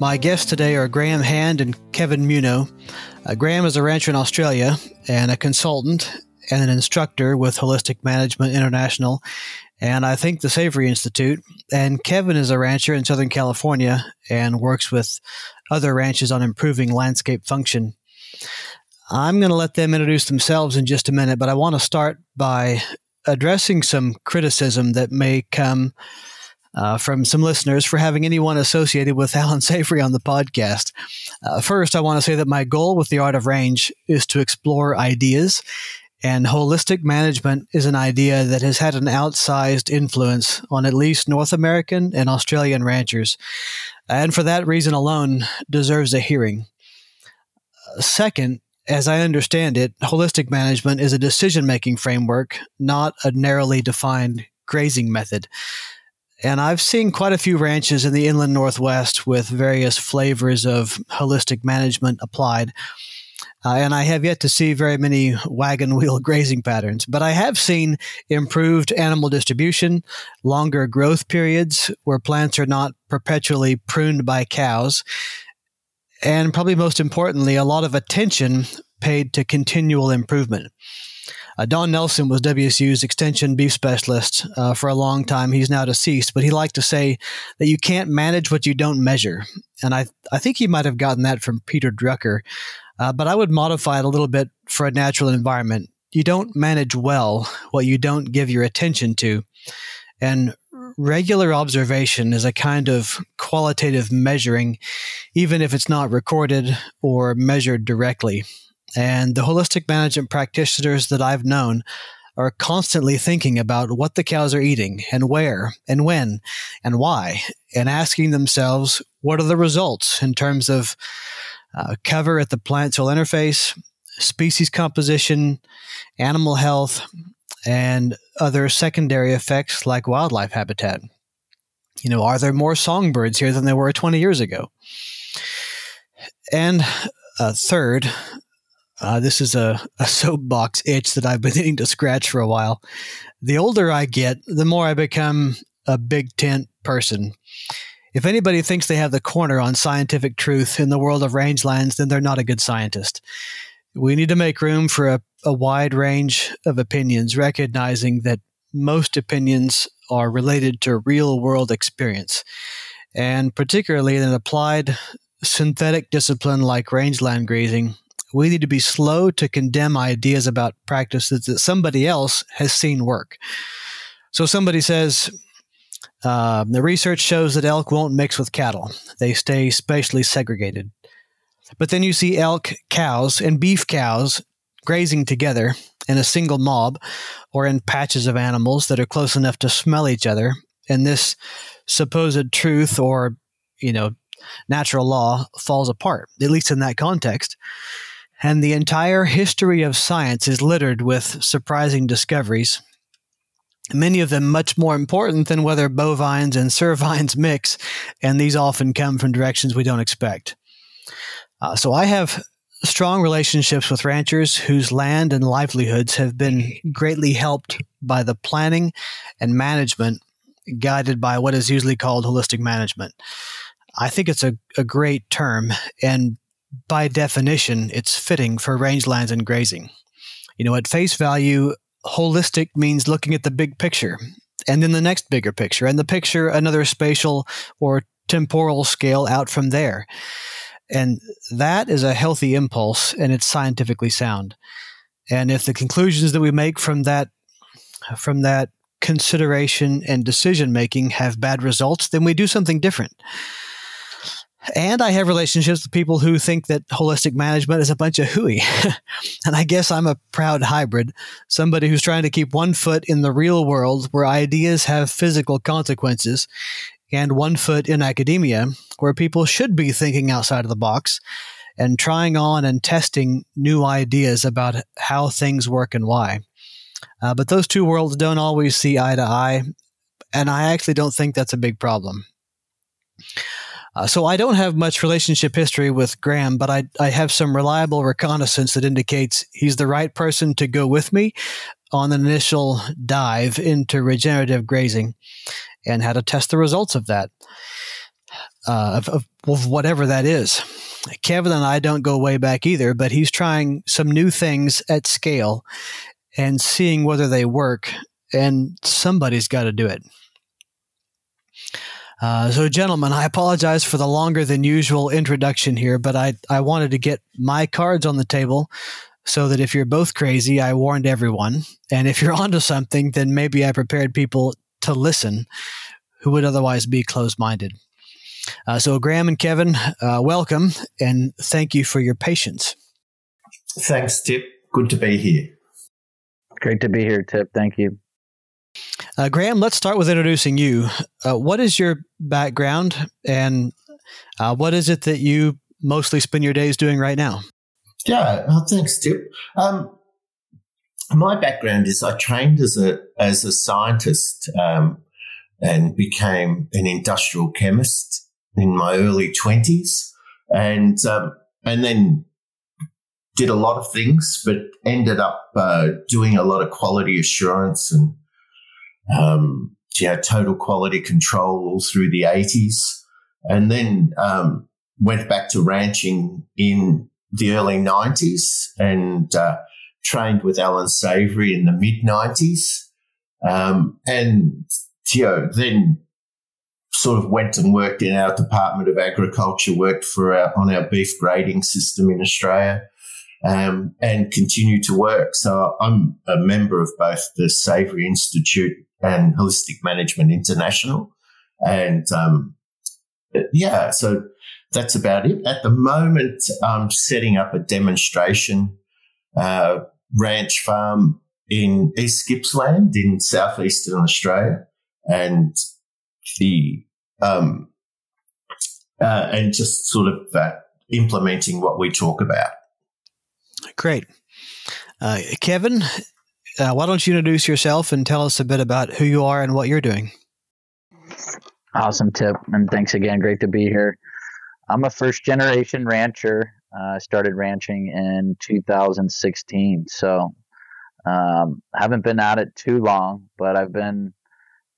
My guests today are Graeme Hand and Kevin Muno. Uh, Graeme is a rancher in Australia and a consultant and an instructor with Holistic Management International and I think the Savory Institute. And Kevin is a rancher in Southern California and works with other ranches on improving landscape function. I'm going to let them introduce themselves in just a minute, but I want to start by addressing some criticism that may come uh, from some listeners for having anyone associated with Alan Savory on the podcast. Uh, first, I want to say that my goal with the Art of Range is to explore ideas, and holistic management is an idea that has had an outsized influence on at least North American and Australian ranchers, and for that reason alone deserves a hearing. Second, as I understand it, holistic management is a decision making framework, not a narrowly defined grazing method. And I've seen quite a few ranches in the inland Northwest with various flavors of holistic management applied. Uh, and I have yet to see very many wagon wheel grazing patterns, but I have seen improved animal distribution, longer growth periods where plants are not perpetually pruned by cows, and probably most importantly, a lot of attention paid to continual improvement. Uh, Don Nelson was WSU's extension beef specialist uh, for a long time. He's now deceased, but he liked to say that you can't manage what you don't measure. And I, I think he might have gotten that from Peter Drucker. Uh, but I would modify it a little bit for a natural environment. You don't manage well what you don't give your attention to. And regular observation is a kind of qualitative measuring, even if it's not recorded or measured directly. And the holistic management practitioners that I've known are constantly thinking about what the cows are eating and where and when and why, and asking themselves what are the results in terms of uh, cover at the plant soil interface, species composition, animal health, and other secondary effects like wildlife habitat. You know, are there more songbirds here than there were 20 years ago? And uh, third, uh, this is a, a soapbox itch that I've been needing to scratch for a while. The older I get, the more I become a big tent person. If anybody thinks they have the corner on scientific truth in the world of rangelands, then they're not a good scientist. We need to make room for a, a wide range of opinions, recognizing that most opinions are related to real world experience. And particularly in an applied synthetic discipline like rangeland grazing, we need to be slow to condemn ideas about practices that somebody else has seen work. So somebody says, uh, the research shows that elk won't mix with cattle. They stay spatially segregated. But then you see elk, cows, and beef cows grazing together in a single mob or in patches of animals that are close enough to smell each other. And this supposed truth or, you know, natural law falls apart, at least in that context and the entire history of science is littered with surprising discoveries, many of them much more important than whether bovines and cervines mix, and these often come from directions we don't expect. Uh, so I have strong relationships with ranchers whose land and livelihoods have been greatly helped by the planning and management guided by what is usually called holistic management. I think it's a, a great term, and by definition, it's fitting for rangelands and grazing. You know, at face value, holistic means looking at the big picture and then the next bigger picture and the picture another spatial or temporal scale out from there. And that is a healthy impulse and it's scientifically sound. And if the conclusions that we make from that from that consideration and decision making have bad results, then we do something different. And I have relationships with people who think that holistic management is a bunch of hooey. and I guess I'm a proud hybrid, somebody who's trying to keep one foot in the real world where ideas have physical consequences, and one foot in academia where people should be thinking outside of the box and trying on and testing new ideas about how things work and why. Uh, but those two worlds don't always see eye to eye, and I actually don't think that's a big problem. Uh, so I don't have much relationship history with Graeme, but I, I have some reliable reconnaissance that indicates he's the right person to go with me on an initial dive into regenerative grazing and how to test the results of that, uh, of, of, of whatever that is. Kevin and I don't go way back either, but he's trying some new things at scale and seeing whether they work, and somebody's got to do it. Uh, so, gentlemen, I apologize for the longer than usual introduction here, but I, I wanted to get my cards on the table so that if you're both crazy, I warned everyone. And if you're onto something, then maybe I prepared people to listen who would otherwise be closed minded. Uh, so, Graeme and Kevin, uh, welcome and thank you for your patience. Thanks, Tip. Good to be here. Great to be here, Tip. Thank you. Uh, Graeme, let's start with introducing you. Uh, what is your background and uh, what is it that you mostly spend your days doing right now? Yeah, well, thanks, Tip. Um, my background is I trained as a as a scientist um, and became an industrial chemist in my early twenties, and um, and then did a lot of things, but ended up uh, doing a lot of quality assurance and um, yeah, total quality control all through the 80s. And then um, went back to ranching in the early 90s and uh, trained with Alan Savory in the mid 90s. Um, and, you know, then sort of went and worked in our Department of Agriculture, worked for our, on our beef grading system in Australia, um, and continue to work. So I'm a member of both the Savory Institute and Holistic Management International. And um, yeah, so that's about it. At the moment, I'm setting up a demonstration uh, ranch farm in East Gippsland in southeastern Australia, and the um, uh, and just sort of uh, implementing what we talk about. Great, uh, Kevin uh, why don't you introduce yourself and tell us a bit about who you are and what you're doing? Awesome tip, and thanks again. Great to be here. I'm a first generation rancher. I uh, started ranching in 2016, so um, haven't been at it too long, but I've been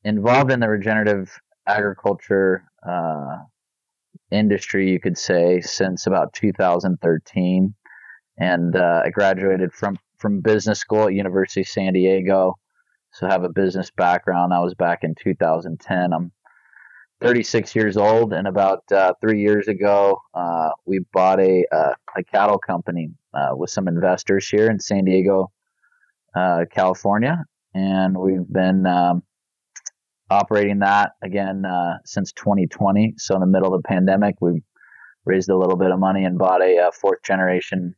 involved in the regenerative agriculture uh, industry, you could say, since about 2013. And uh, I graduated from from business school at University of San Diego, so have a business background. I was back in 2010. I'm 36 years old, and about uh, three years ago, uh, we bought a uh, a cattle company uh, with some investors here in San Diego, uh, California, and we've been um, operating that again uh, since 2020. So in the middle of the pandemic, we raised a little bit of money and bought a, a fourth generation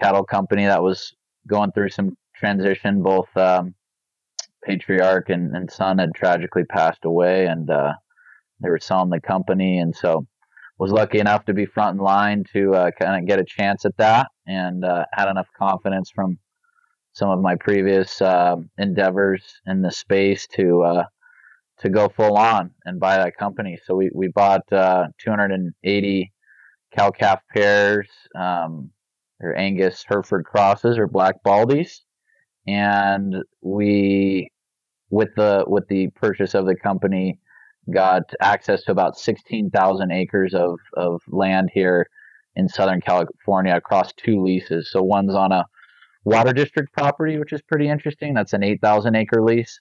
cattle company that was going through some transition. Both um, patriarch and, and, son had tragically passed away, and uh, they were selling the company, and so was lucky enough to be front in line to uh, kind of get a chance at that, and uh, had enough confidence from some of my previous um, endeavors in the space to uh, to go full on and buy that company. So we we bought uh, 280 cow calf pairs. Um, or Angus Hereford crosses or black baldies, and we, with the with the purchase of the company, got access to about sixteen thousand acres of of land here in Southern California across two leases. So one's on a water district property, which is pretty interesting. That's an eight thousand acre lease.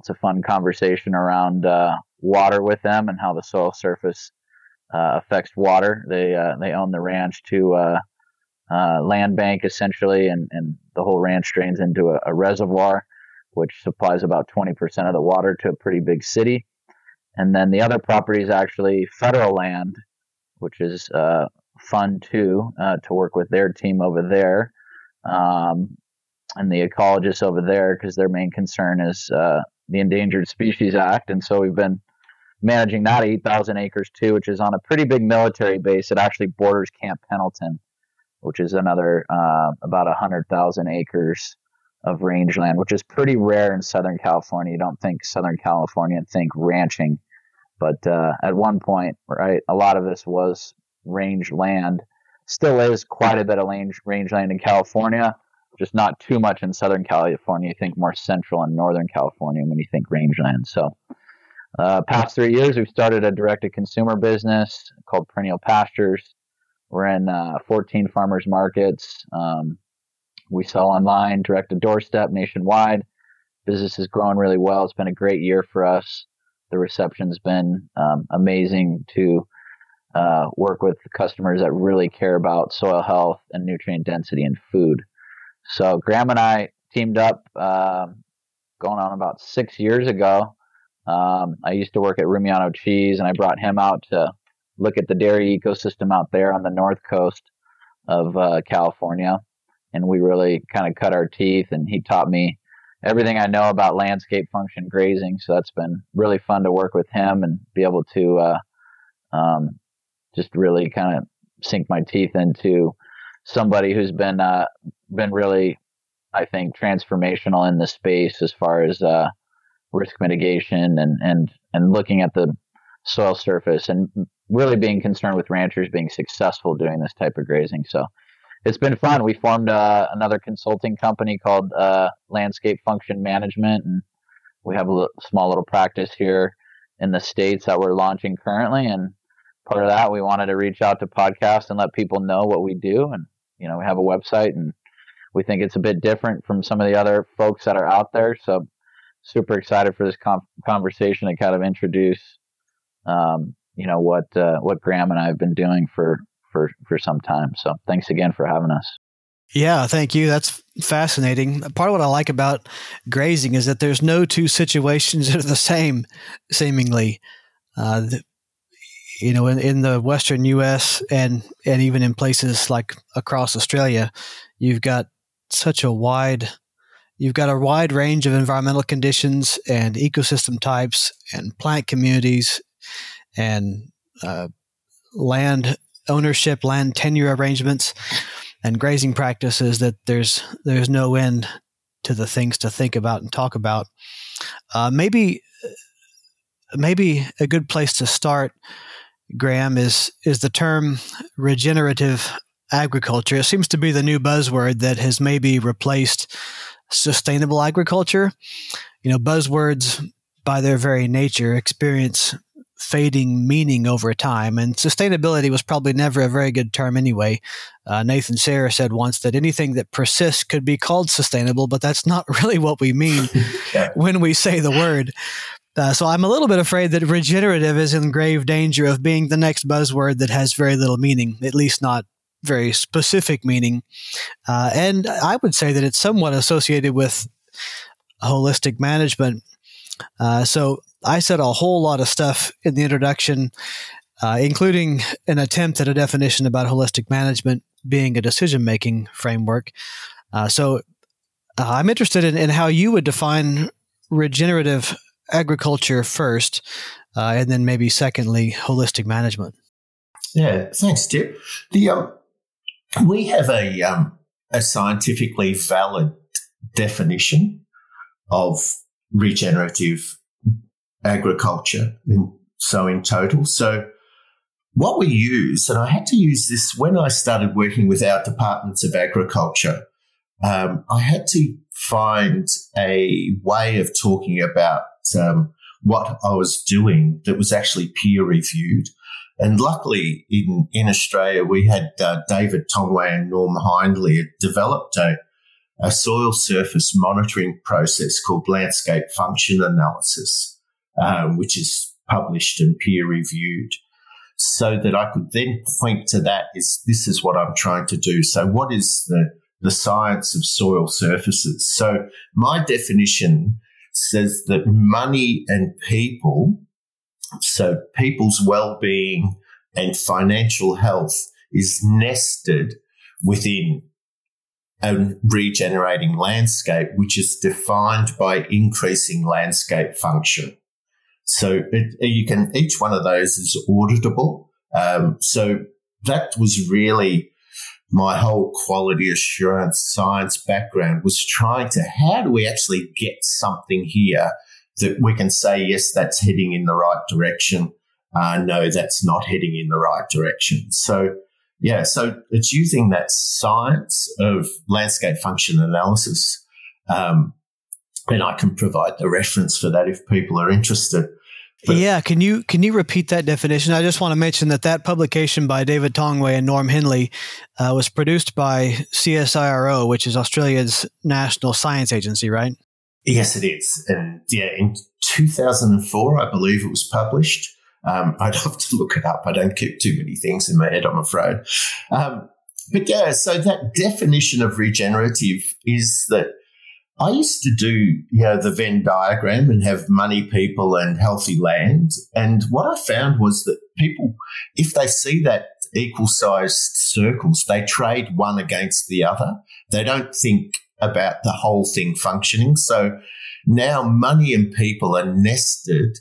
It's a fun conversation around uh, water with them and how the soil surface uh, affects water. They uh, they own the ranch to uh, land bank essentially, and, and the whole ranch drains into a, a, reservoir, which supplies about 20% of the water to a pretty big city. And then the other property is actually federal land, which is uh, fun too uh, to work with their team over there. Um, and the ecologists over there, because their main concern is uh, the Endangered Species Act. And so we've been managing that 8,000 acres too, which is on a pretty big military base. It actually borders Camp Pendleton which is another uh, about 100,000 acres of rangeland, which is pretty rare in Southern California. You don't think Southern California and think ranching, but uh, at one point, right, a lot of this was range land. Still is quite a bit of range rangeland in California, just not too much in Southern California. You think more Central and Northern California when you think rangeland. So, uh, past three years, we've started a direct-to-consumer business called Perennial Pastures. We're in uh, 14 farmers markets. Um, we sell online, direct to doorstep nationwide. Business is growing really well. It's been a great year for us. The reception's been um, amazing to uh, work with customers that really care about soil health and nutrient density in food. So Graeme and I teamed up uh, going on about six years ago. Um, I used to work at Rumiano Cheese, and I brought him out to look at the dairy ecosystem out there on the north coast of uh, California and we really kind of cut our teeth. And he taught me everything I know about landscape function grazing. So that's been really fun to work with him and be able to uh, um, just really kind of sink my teeth into somebody who's been uh, been really, I think, transformational in the space as far as uh, risk mitigation and and and looking at the soil surface and really being concerned with ranchers being successful doing this type of grazing. So it's been fun. We formed uh, another consulting company called uh, Landscape Function Management, and we have a small little practice here in the states that we're launching currently. And part of that, we wanted to reach out to podcasts and let people know what we do. And you know, we have a website, and we think it's a bit different from some of the other folks that are out there. So, super excited for this com- conversation to kind of introduce, um, you know, what uh, what Graeme and I have been doing for for for some time. So thanks again for having us. Yeah, thank you. That's fascinating. Part of what I like about grazing is that there's no two situations that are the same, seemingly. Uh, you know, in, in the Western U.S. and and even in places like across Australia, you've got such a wide you've got a wide range of environmental conditions and ecosystem types and plant communities and uh, land ownership, land tenure arrangements, and grazing practices that there's there's no end to the things to think about and talk about. Uh, maybe maybe a good place to start, Graeme, is is the term regenerative agriculture. It seems to be the new buzzword that has maybe replaced sustainable agriculture. You know, buzzwords by their very nature experience fading meaning over time. And sustainability was probably never a very good term anyway. Uh, Nathan Sayre said once that anything that persists could be called sustainable, but that's not really what we mean yeah. when we say the word. Uh, so I'm a little bit afraid that regenerative is in grave danger of being the next buzzword that has very little meaning, at least not very specific meaning. Uh, and I would say that it's somewhat associated with holistic management. Uh, so I said a whole lot of stuff in the introduction, uh, including an attempt at a definition about holistic management being a decision making framework. Uh, so uh, I'm interested in, in, how you would define regenerative agriculture first, uh, and then maybe secondly, holistic management. Yeah, thanks, Tip. The um, we have a um, a scientifically valid definition of regenerative agriculture. In, so in total, so what we use, and I had to use this when I started working with our departments of agriculture. Um, I had to find a way of talking about um, what I was doing that was actually peer reviewed. And luckily, in, in Australia, we had uh, David Tongway and Norm Hindley had developed a, a soil surface monitoring process called landscape function analysis um, which is published and peer reviewed, so that I could then point to that is this is what I'm trying to do. So what is the the science of soil surfaces? So my definition says that money and people, so people's well-being and financial health is nested within a regenerating landscape, which is defined by increasing landscape function. So it, you can, each one of those is auditable. Um, so that was really my whole quality assurance science background was trying to how do we actually get something here that we can say, yes, that's heading in the right direction. Uh, no, that's not heading in the right direction. So, yeah, so it's using that science of landscape function analysis. Um, and I can provide the reference for that if people are interested. But yeah, can you can you repeat that definition? I just want to mention that that publication by David Tongway and Norm Hindley uh, was produced by CSIRO, which is Australia's national science agency, right? Yes, it is. And yeah, in 2004, I believe it was published. Um, I'd have to look it up. I don't keep too many things in my head, I'm afraid. Um, but yeah, so that definition of regenerative is that I used to do, you know, the Venn diagram and have money people and healthy land. And what I found was that people, if they see that equal sized circles, they trade one against the other. They don't think about the whole thing functioning. So now money and people are nested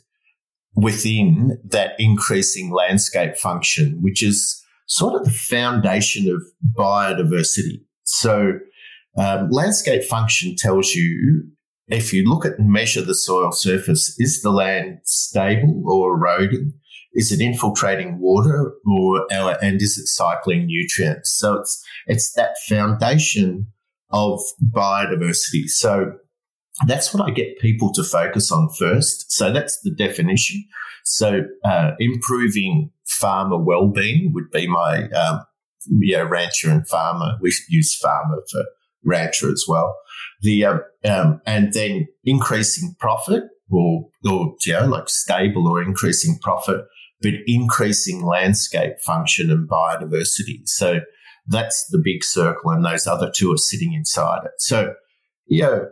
within that increasing landscape function, which is sort of the foundation of biodiversity. So um, landscape function tells you if you look at and measure the soil surface, is the land stable or eroding? Is it infiltrating water or and is it cycling nutrients? So it's it's that foundation of biodiversity. So that's what I get people to focus on first. So that's the definition. So uh, improving farmer well-being would be my um, rancher and farmer. We use farmer for rancher as well. The um, um, and then increasing profit or or yeah like stable or increasing profit, but increasing landscape function and biodiversity. So that's the big circle, and those other two are sitting inside it. So, you know,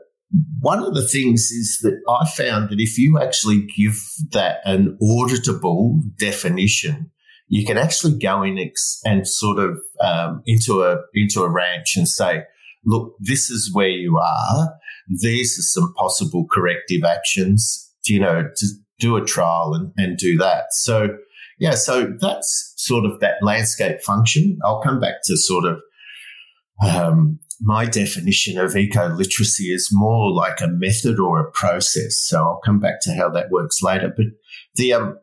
one of the things is that I found that if you actually give that an auditable definition, you can actually go in ex- and sort of um, into a into a ranch and say, "Look, this is where you are. These are some possible corrective actions. You know, to do a trial and, and do that." So yeah, so that's sort of that landscape function. I'll come back to sort of um, my definition of eco literacy is more like a method or a process. So I'll come back to how that works later. But the um,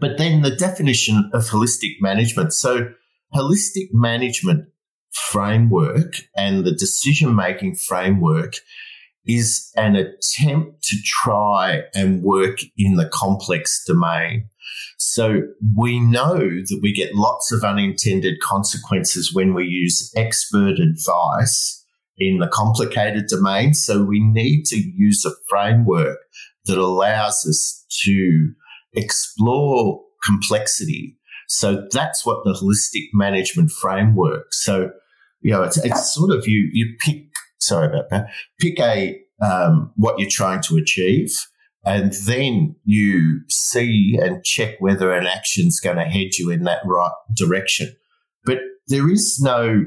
but then the definition of holistic management. So holistic management framework and the decision making framework is an attempt to try and work in the complex domain. So we know that we get lots of unintended consequences when we use expert advice in the complicated domain. So we need to use a framework that allows us to explore complexity. So that's what the holistic management framework. So, you know, it's, it's sort of you, you pick, sorry about that, pick a, um, what you're trying to achieve and then you see and check whether an action's going to head you in that right direction. But there is no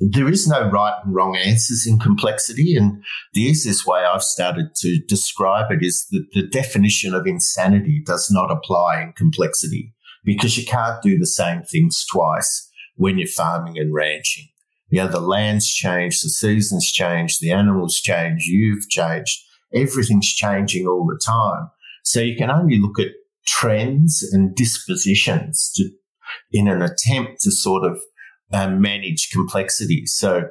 there is no right and wrong answers in complexity. And the easiest way I've started to describe it is that the definition of insanity does not apply in complexity because you can't do the same things twice when you're farming and ranching. You know, the land's changed, the seasons change, the animals change, you've changed everything's changing all the time. So you can only look at trends and dispositions to, in an attempt to sort of um, manage complexity. So,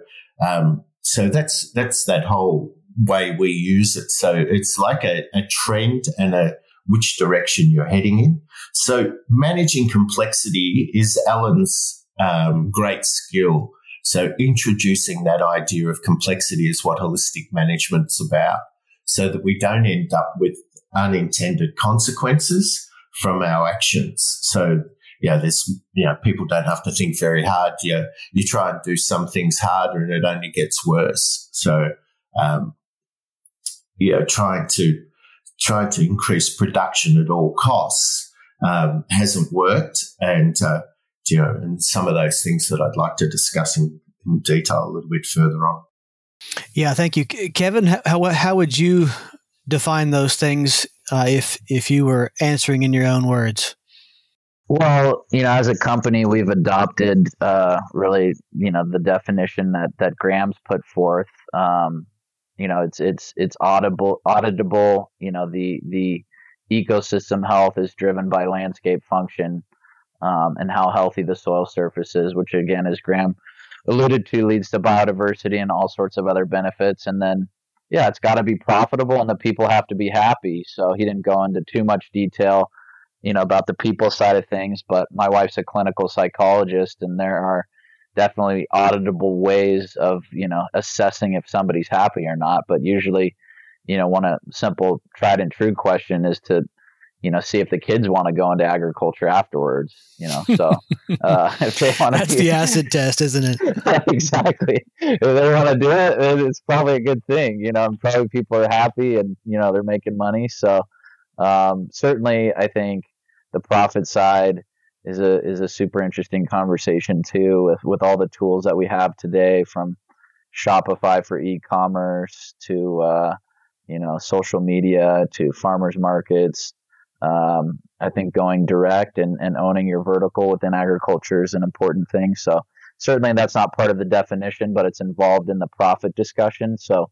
um, so that's, that's that whole way we use it. So it's like a, a trend and a, which direction you're heading in. So managing complexity is Alan's um, great skill. So introducing that idea of complexity is what holistic management's about so that we don't end up with unintended consequences from our actions. So, yeah, there's, you know, people don't have to think very hard. You, you try and do some things harder and it only gets worse. So, um, you know, trying to, trying to increase production at all costs, um, hasn't worked. And, uh, you know, and some of those things that I'd like to discuss in, in detail a little bit further on. Yeah, thank you, Kevin. How how would you define those things uh, if if you were answering in your own words? Well, you know, as a company, we've adopted uh, really, you know, the definition that that Graeme's put forth. Um, you know, it's it's it's audible, auditable. You know, the the ecosystem health is driven by landscape function um, and how healthy the soil surface is, which again, as Graeme alluded to, leads to biodiversity and all sorts of other benefits. And then, yeah, it's got to be profitable, and the people have to be happy. So he didn't go into too much detail you know, about the people side of things, but my wife's a clinical psychologist and there are definitely auditable ways of, you know, assessing if somebody's happy or not. But usually, you know, one a simple tried and true question is to, you know, see if the kids want to go into agriculture afterwards, you know. So uh, if they want to That's the acid test, isn't it? exactly. If they want to do it, it's probably a good thing, you know, and probably people are happy and, you know, they're making money. So um, certainly I think the profit side is a is a super interesting conversation too with with all the tools that we have today from Shopify for e-commerce to uh, you know social media to farmers markets. Um, I think going direct and, and owning your vertical within agriculture is an important thing. So certainly that's not part of the definition, but it's involved in the profit discussion. So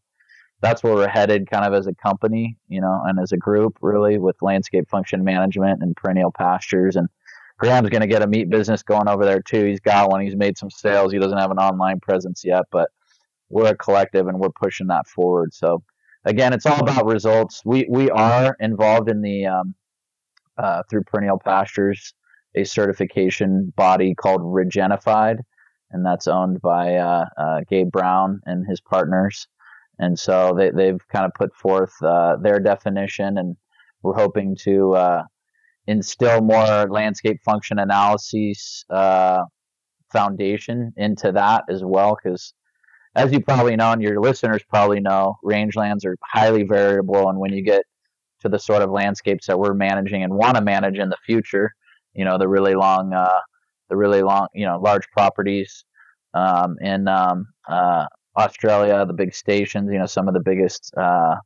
that's where we're headed kind of as a company, you know, and as a group really with landscape function management and perennial pastures. And Graeme's going to get a meat business going over there too. He's got one. He's made some sales. He doesn't have an online presence yet, but we're a collective and we're pushing that forward. So again, it's all about results. We, we are involved in the, um, uh, through perennial pastures, a certification body called Regenified, and that's owned by uh, uh, Gabe Brown and his partners. And so they, they've kind of put forth uh, their definition, and we're hoping to uh, instill more landscape function analysis uh, foundation into that as well. Because as you probably know, and your listeners probably know, rangelands are highly variable, and when you get to the sort of landscapes that we're managing and want to manage in the future, you know, the really long, uh, the really long, you know, large properties um, in um, uh, Australia, the big stations, you know, some of the biggest uh,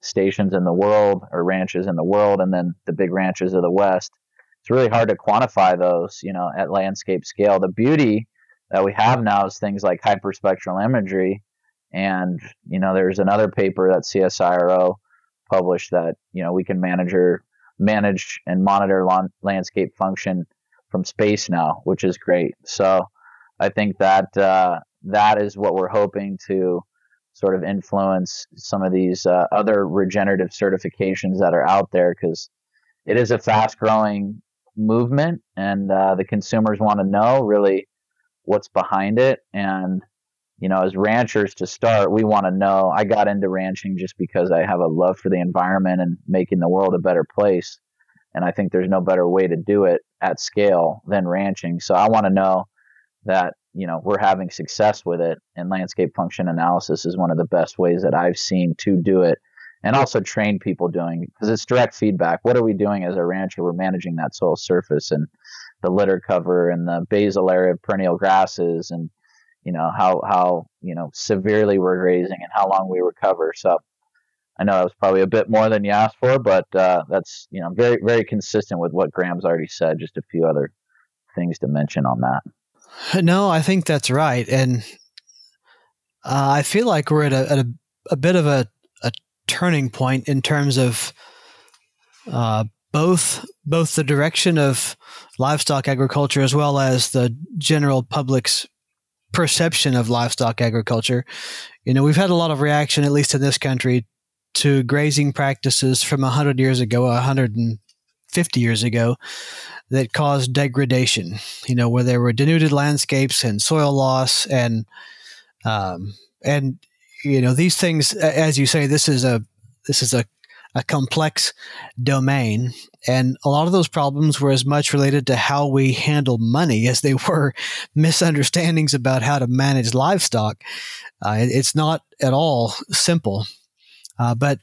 stations in the world or ranches in the world, and then the big ranches of the West. It's really hard to quantify those, you know, at landscape scale. The beauty that we have now is things like hyperspectral imagery, and you know, there's another paper that CSIRO published that you know we can manage manage and monitor landscape function from space now, which is great. So I think that uh, that is what we're hoping to sort of influence some of these uh, other regenerative certifications that are out there because it is a fast growing movement and uh, the consumers want to know really what's behind it and you know as ranchers to start we want to know. I got into ranching just because i have a love for the environment and making the world a better place and i think there's no better way to do it at scale than ranching. So i want to know that you know we're having success with it and landscape function analysis is one of the best ways that i've seen to do it and also train people doing because it's direct feedback. What are we doing as a rancher? We're managing that soil surface and the litter cover and the basal area of perennial grasses and you know how how you know severely we're grazing and how long we recover. So i know that was probably a bit more than you asked for but uh, that's you know very very consistent with what graeme's already said just a few other things to mention on that. No, I think that's right, and uh, I feel like we're at a, at a, a bit of a, a, turning point in terms of uh, both both the direction of livestock agriculture as well as the general public's perception of livestock agriculture. You know, we've had a lot of reaction, at least in this country, to grazing practices from 100 years ago, 150 years ago, that caused degradation. You know, where there were denuded landscapes and soil loss, and um, and you know these things. As you say, this is a this is a a complex domain. And a lot of those problems were as much related to how we handle money as they were misunderstandings about how to manage livestock. Uh, it's not at all simple. Uh, but,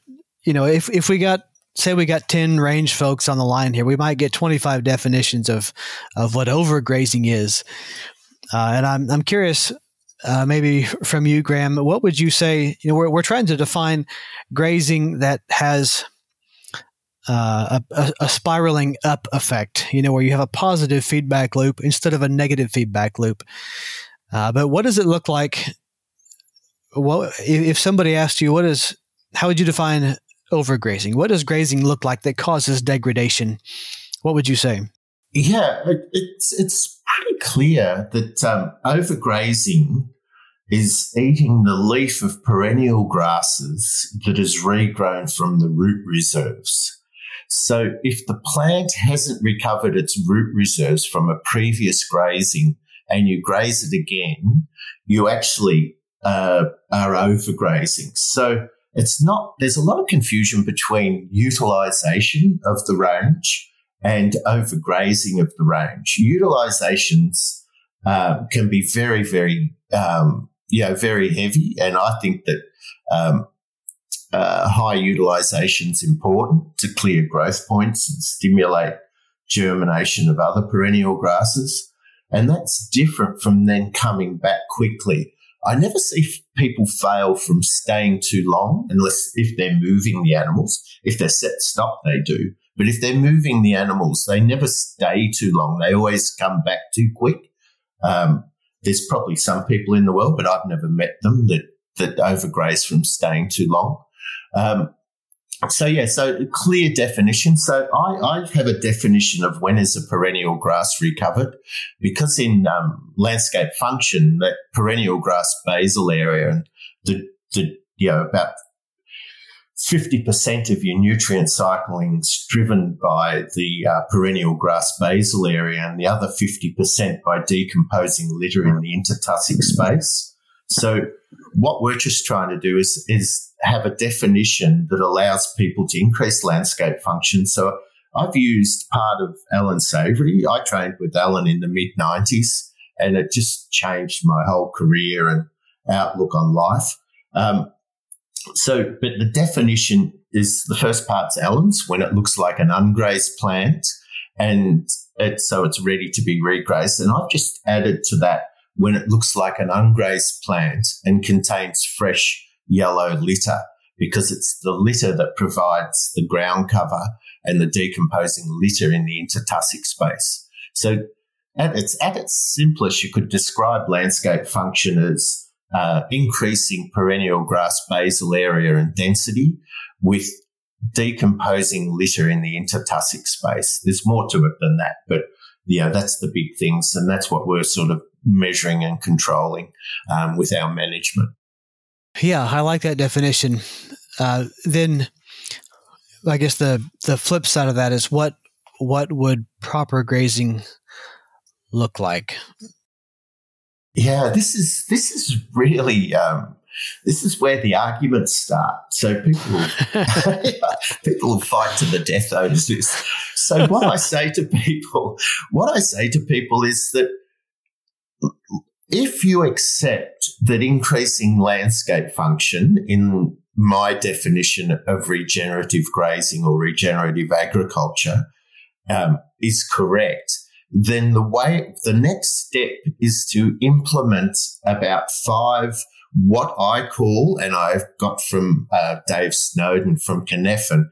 you know, if, if we got say we got 10 range folks on the line here, we might get 25 definitions of, of what overgrazing is. Uh, and I'm, I'm curious, uh, maybe from you, Graeme, what would you say? You know, we're, we're trying to define grazing that has uh, a, a, spiraling up effect, you know, where you have a positive feedback loop instead of a negative feedback loop. Uh, but what does it look like? Well, if, if somebody asked you, what is, how would you define overgrazing? What does grazing look like that causes degradation? What would you say? Yeah, it's it's pretty clear that um, overgrazing is eating the leaf of perennial grasses that is regrown from the root reserves. So if the plant hasn't recovered its root reserves from a previous grazing and you graze it again, you actually uh, are overgrazing. So it's not, there's a lot of confusion between utilization of the range and overgrazing of the range. Utilizations uh, can be very, very, um, you know, very heavy. And I think that um, uh, high utilization is important to clear growth points and stimulate germination of other perennial grasses. And that's different from then coming back quickly. I never see people fail from staying too long unless if they're moving the animals. If they're set stop, they do. But if they're moving the animals, they never stay too long. They always come back too quick. Um, there's probably some people in the world, but I've never met them that that overgraze from staying too long. Um, so yeah, so clear definition. So I, I, have a definition of when is a perennial grass recovered, because in um, landscape function, that perennial grass basal area and the, the you know about fifty percent of your nutrient cycling is driven by the uh, perennial grass basal area, and the other fifty percent by decomposing litter in the intertussock space. So what we're just trying to do is is have a definition that allows people to increase landscape function. So I've used part of Alan Savory. I trained with Alan in the mid 90s and it just changed my whole career and outlook on life. Um, so, but the definition is the first part's Alan's when it looks like an ungrazed plant and it, so it's ready to be regrazed. And I've just added to that when it looks like an ungrazed plant and contains fresh yellow litter because it's the litter that provides the ground cover and the decomposing litter in the intertussock space. So at its, at its simplest, you could describe landscape function as uh, increasing perennial grass basal area and density with decomposing litter in the intertussock space. There's more to it than that, but yeah, that's the big things, and that's what we're sort of measuring and controlling um, with our management. Yeah, I like that definition. Uh, then, I guess the the flip side of that is what what would proper grazing look like? Yeah, this is this is really um, this is where the arguments start. So people people will fight to the death over this. So what I say to people, what I say to people is that if you accept that increasing landscape function in my definition of regenerative grazing or regenerative agriculture um, is correct, then the way the next step is to implement about five what I call, and I've got from uh, Dave Snowden from Cynefin,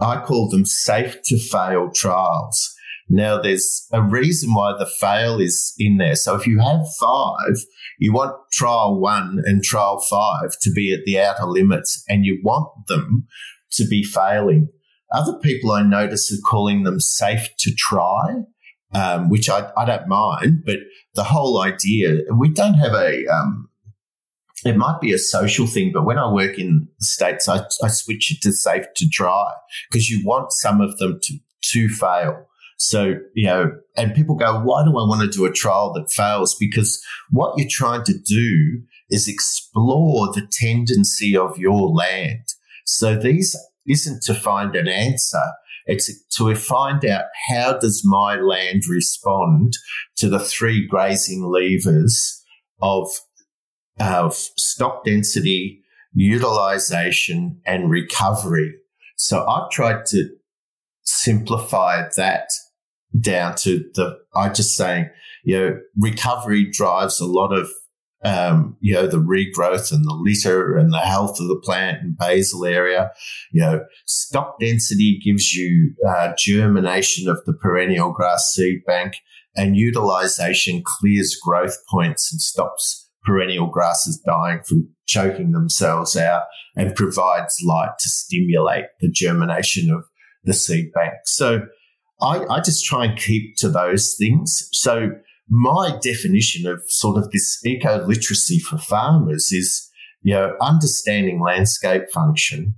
I call them safe to fail trials. Now, there's a reason why the fail is in there. So if you have five, you want trial one and trial five to be at the outer limits and you want them to be failing. Other people I notice are calling them safe to try, um, which I, I, don't mind, but the whole idea, we don't have a, um, it might be a social thing, but when I work in the States, I, I switch it to safe to try because you want some of them to, to fail. So, you know, and people go, why do I want to do a trial that fails? Because what you're trying to do is explore the tendency of your land. So these isn't to find an answer. It's to find out how does my land respond to the three grazing levers of, of stock density, utilization and recovery. So I've tried to simplify that down to the, I just saying, you know, recovery drives a lot of um, you know, the regrowth and the litter and the health of the plant and basal area. You know, stock density gives you uh, germination of the perennial grass seed bank and utilization clears growth points and stops perennial grasses dying from choking themselves out and provides light to stimulate the germination of the seed bank. So I, I just try and keep to those things. So my definition of sort of this eco literacy for farmers is, you know, understanding landscape function,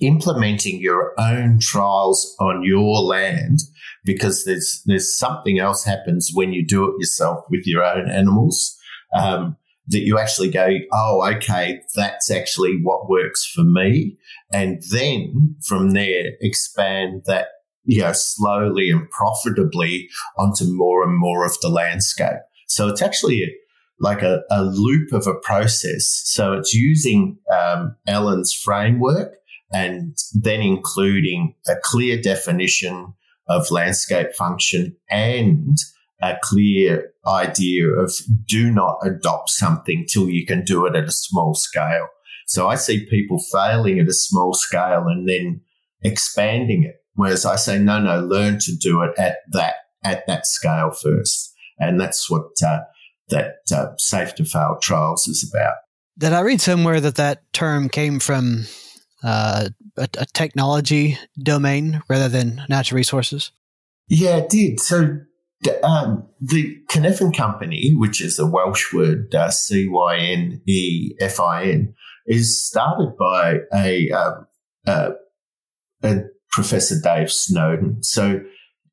implementing your own trials on your land because there's there's something else happens when you do it yourself with your own animals. Um, that you actually go, oh, okay, that's actually what works for me. And then from there, expand that you know, slowly and profitably onto more and more of the landscape. So it's actually like a, a loop of a process. So it's using um, Ellen's framework and then including a clear definition of landscape function and a clear idea of do not adopt something till you can do it at a small scale. So I see people failing at a small scale and then expanding it Whereas I say, no, no, learn to do it at that, at that scale first. And that's what, uh, that uh, safe to fail trials is about. Did I read somewhere that that term came from uh, a, a, technology domain rather than natural resources? Yeah, it did. So um, the Cynefin Company, which is a Welsh word, uh, C Y N E F I N, is started by a, um, a Professor Dave Snowden. So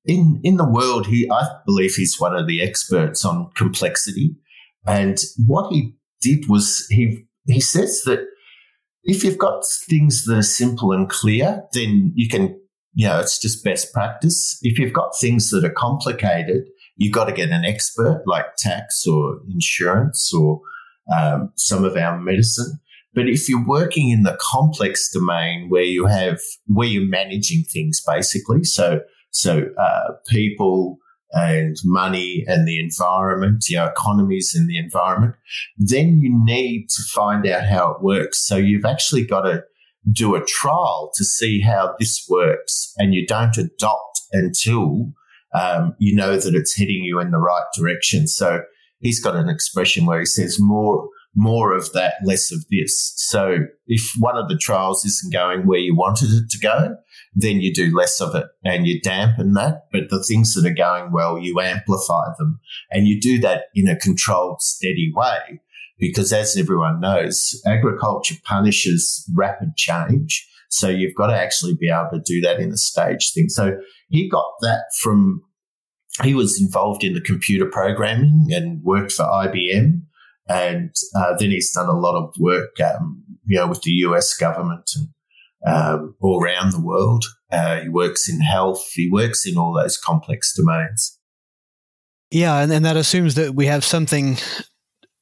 in in the world, he I believe he's one of the experts on complexity. And what he did was he he says that if you've got things that are simple and clear, then you can, you know, it's just best practice. If you've got things that are complicated, you've got to get an expert like tax or insurance or um, some of our medicine. But if you're working in the complex domain where you have, where you're managing things basically, so, so, uh, people and money and the environment, you know, economies and the environment, then you need to find out how it works. So you've actually got to do a trial to see how this works and you don't adopt until, um, you know that it's heading you in the right direction. So he's got an expression where he says more, more of that, less of this. So if one of the trials isn't going where you wanted it to go, then you do less of it and you dampen that. But the things that are going well, you amplify them and you do that in a controlled, steady way. Because as everyone knows, agriculture punishes rapid change. So you've got to actually be able to do that in a stage thing. So he got that from, he was involved in the computer programming and worked for IBM. And uh, then he's done a lot of work, um, you know, with the US government and um, all around the world. Uh, he works in health. He works in all those complex domains. Yeah, and, and that assumes that we have something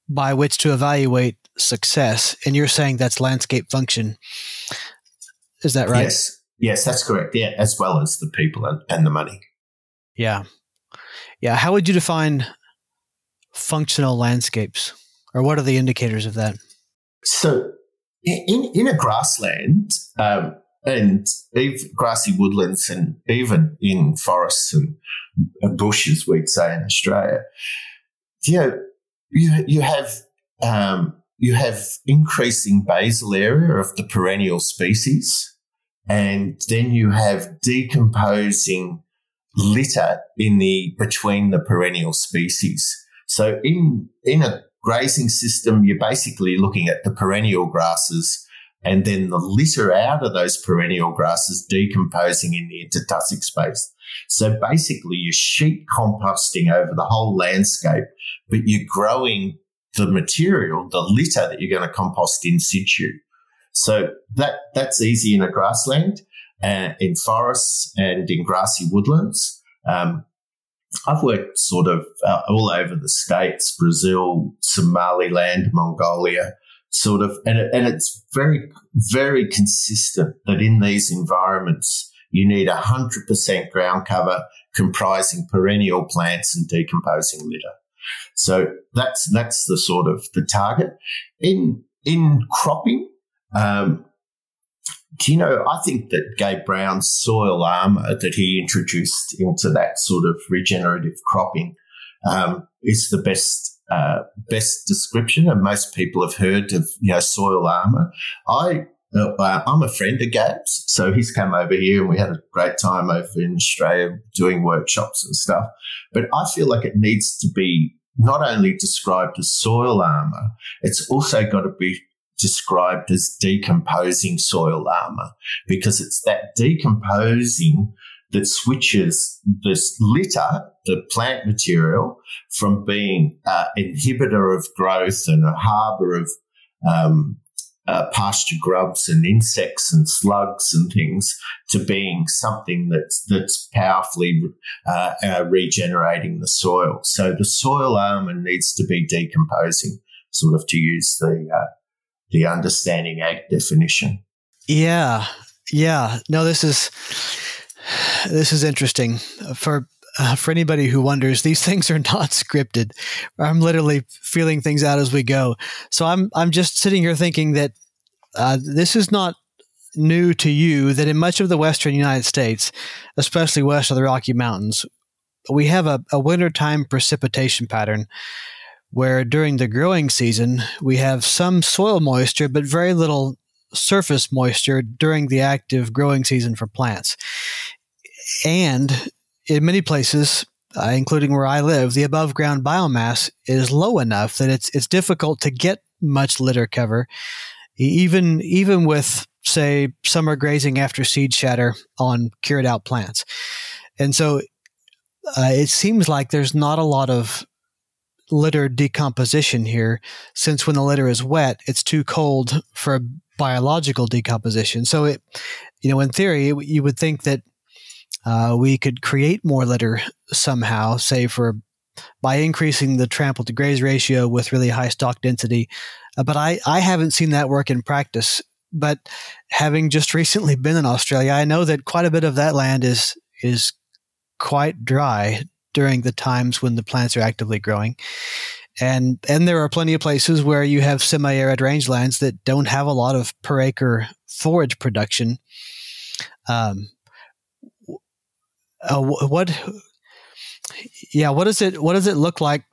by which to evaluate success. And you're saying that's landscape function. Is that right? Yes. Yes, that's correct. Yeah, as well as the people and, and the money. Yeah. Yeah. How would you define functional landscapes? Or what are the indicators of that? So, in in a grassland um, and grassy woodlands, and even in forests and bushes, we'd say in Australia, you know, you you have um, you have increasing basal area of the perennial species, and then you have decomposing litter in the between the perennial species. So in in a grazing system, you're basically looking at the perennial grasses and then the litter out of those perennial grasses decomposing in the intertussock space. So basically you're sheet composting over the whole landscape, but you're growing the material, the litter that you're going to compost in situ. So that, that's easy in a grassland, uh, in forests and in grassy woodlands. Um, I've worked sort of uh, all over the states, Brazil, Somaliland, Mongolia, sort of, and, it, and it's very, very consistent that in these environments, you need 100% ground cover comprising perennial plants and decomposing litter. So that's that's the sort of the target in in cropping. Um, do you know? I think that Gabe Brown's soil armor that he introduced into that sort of regenerative cropping um, is the best uh, best description, and most people have heard of you know soil armor. I uh, I'm a friend of Gabe's, so he's come over here and we had a great time over in Australia doing workshops and stuff. But I feel like it needs to be not only described as soil armor, it's also got to be described as decomposing soil armor because it's that decomposing that switches this litter, the plant material, from being an inhibitor of growth and a harbor of um, uh, pasture grubs and insects and slugs and things to being something that's that's powerfully uh, uh, regenerating the soil. So the soil element needs to be decomposing, sort of to use the uh, the understanding ag definition. Yeah, yeah. No, this is this is interesting for uh, for anybody who wonders, these things are not scripted. I'm literally feeling things out as we go. So I'm I'm just sitting here thinking that uh, this is not new to you. That in much of the western United States, especially west of the Rocky Mountains, we have a, a wintertime precipitation pattern where during the growing season we have some soil moisture but very little surface moisture during the active growing season for plants. And in many places, uh, including where I live, the above ground biomass is low enough that it's it's difficult to get much litter cover, even even with say summer grazing after seed shatter on cured out plants. And so uh, it seems like there's not a lot of litter decomposition here, since when the litter is wet, it's too cold for biological decomposition. So it, you know, in theory, you would think that uh, we could create more litter somehow, say for by increasing the trample to graze ratio with really high stock density. Uh, but I, I haven't seen that work in practice. But having just recently been in Australia, I know that quite a bit of that land is is quite dry during the times when the plants are actively growing. And and there are plenty of places where you have semi-arid rangelands that don't have a lot of per acre forage production. Um, uh, what yeah what does it what does it look like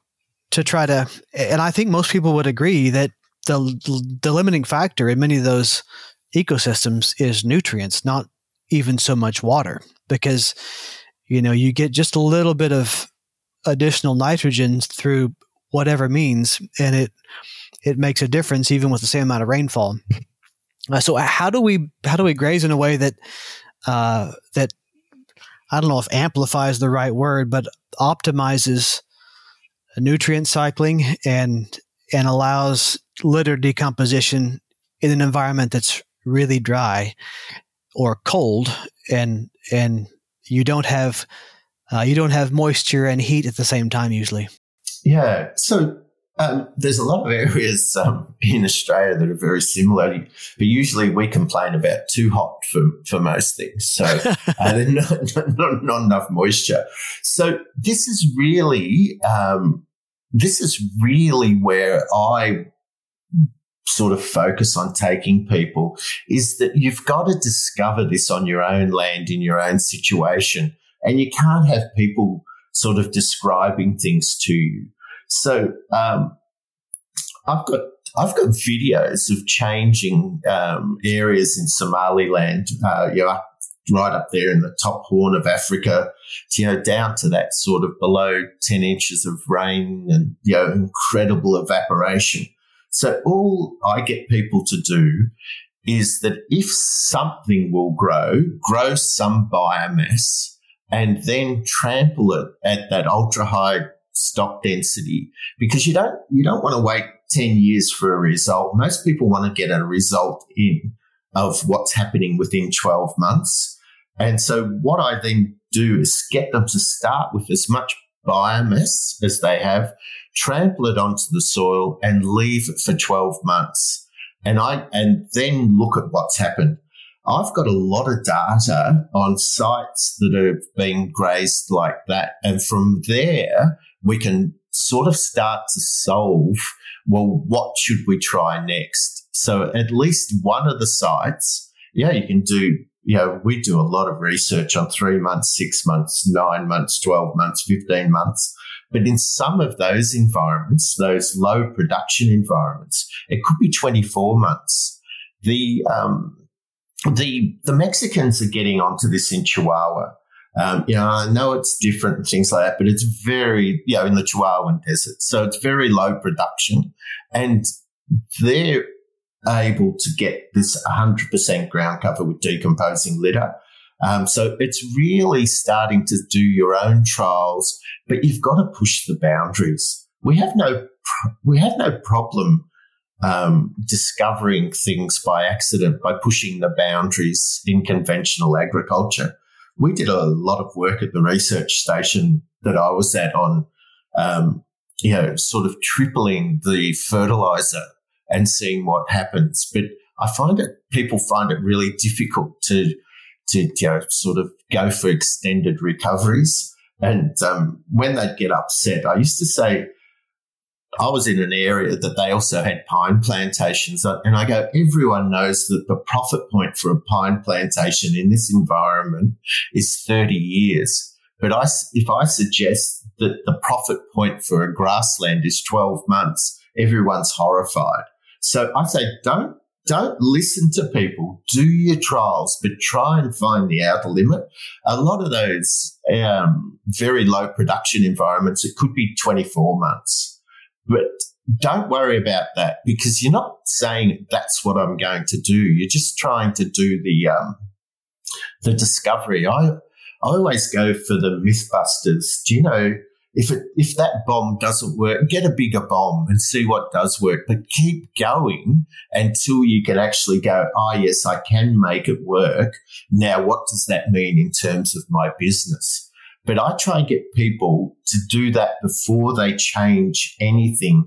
to try to and i think most people would agree that the the limiting factor in many of those ecosystems is nutrients not even so much water because you know you get just a little bit of additional nitrogen through whatever means and it it makes a difference even with the same amount of rainfall. Uh, so how do we how do we graze in a way that uh, that I don't know if amplifies the right word, but optimizes nutrient cycling and and allows litter decomposition in an environment that's really dry or cold and and you don't have uh, you don't have moisture and heat at the same time usually. Yeah. So um, there's a lot of areas um, in Australia that are very similar, but usually we complain about too hot for, for most things. So uh, there's not, not, not, enough moisture. So this is really um, this is really where I sort of focus on taking people is that you've got to discover this on your own land in your own situation, and you can't have people sort of describing things to you. So um, I've got I've got videos of changing um, areas in Somaliland. Uh, you know, right up there in the top horn of Africa, you know, down to that sort of below ten inches of rain and you know incredible evaporation. So all I get people to do is that if something will grow, grow some biomass and then trample it at that ultra high stock density because you don't you don't want to wait 10 years for a result. Most people want to get a result in of what's happening within 12 months. And so what I then do is get them to start with as much biomass as they have, trample it onto the soil and leave it for 12 months. And I, and then look at what's happened. I've got a lot of data on sites that have been grazed like that. And from there, we can sort of start to solve, well, what should we try next? So at least one of the sites, yeah, you can do, you know, we do a lot of research on three months, six months, nine months, 12 months, 15 months. But in some of those environments, those low production environments, it could be 24 months. The, um, the, the Mexicans are getting onto this in Chihuahua. Um, you know, I know it's different and things like that, but it's very, you know, in the Chihuahuan desert. So it's very low production and they're able to get this 100% ground cover with decomposing litter. Um, so it's really starting to do your own trials, but you've got to push the boundaries. We have no, we have no problem um, discovering things by accident by pushing the boundaries in conventional agriculture. We did a lot of work at the research station that I was at on, um, you know, sort of tripling the fertilizer and seeing what happens. But I find it people find it really difficult to to you know, sort of go for extended recoveries. And um, when they'd get upset, I used to say, I was in an area that they also had pine plantations. And I go, everyone knows that the profit point for a pine plantation in this environment is 30 years. But I, if I suggest that the profit point for a grassland is 12 months, everyone's horrified. So I say, don't don't listen to people. Do your trials, but try and find the outer limit. A lot of those um, very low production environments, it could be 24 months. But don't worry about that because you're not saying that's what I'm going to do. You're just trying to do the um, the discovery. I I always go for the mythbusters. Do you know if it if that bomb doesn't work, get a bigger bomb and see what does work. But keep going until you can actually go, oh yes, I can make it work. Now what does that mean in terms of my business? But I try and get people to do that before they change anything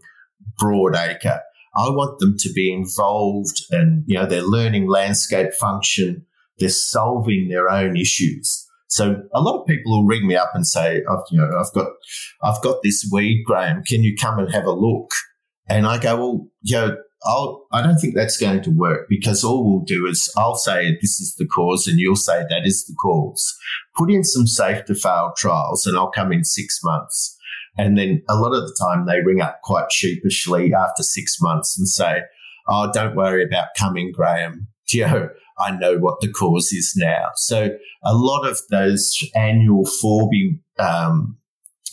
broadacre. I want them to be involved and, you know, they're learning landscape function. They're solving their own issues. So a lot of people will ring me up and say, oh, you know, I've got, I've got this weed, Graeme. Can you come and have a look? And I go, well, you know, I'll, I don't think that's going to work because all we'll do is I'll say this is the cause and you'll say that is the cause. Put in some safe to fail trials and I'll come in six months. And then a lot of the time they ring up quite sheepishly after six months and say, Oh, don't worry about coming, Graeme. You know, I know what the cause is now. So a lot of those annual forby um,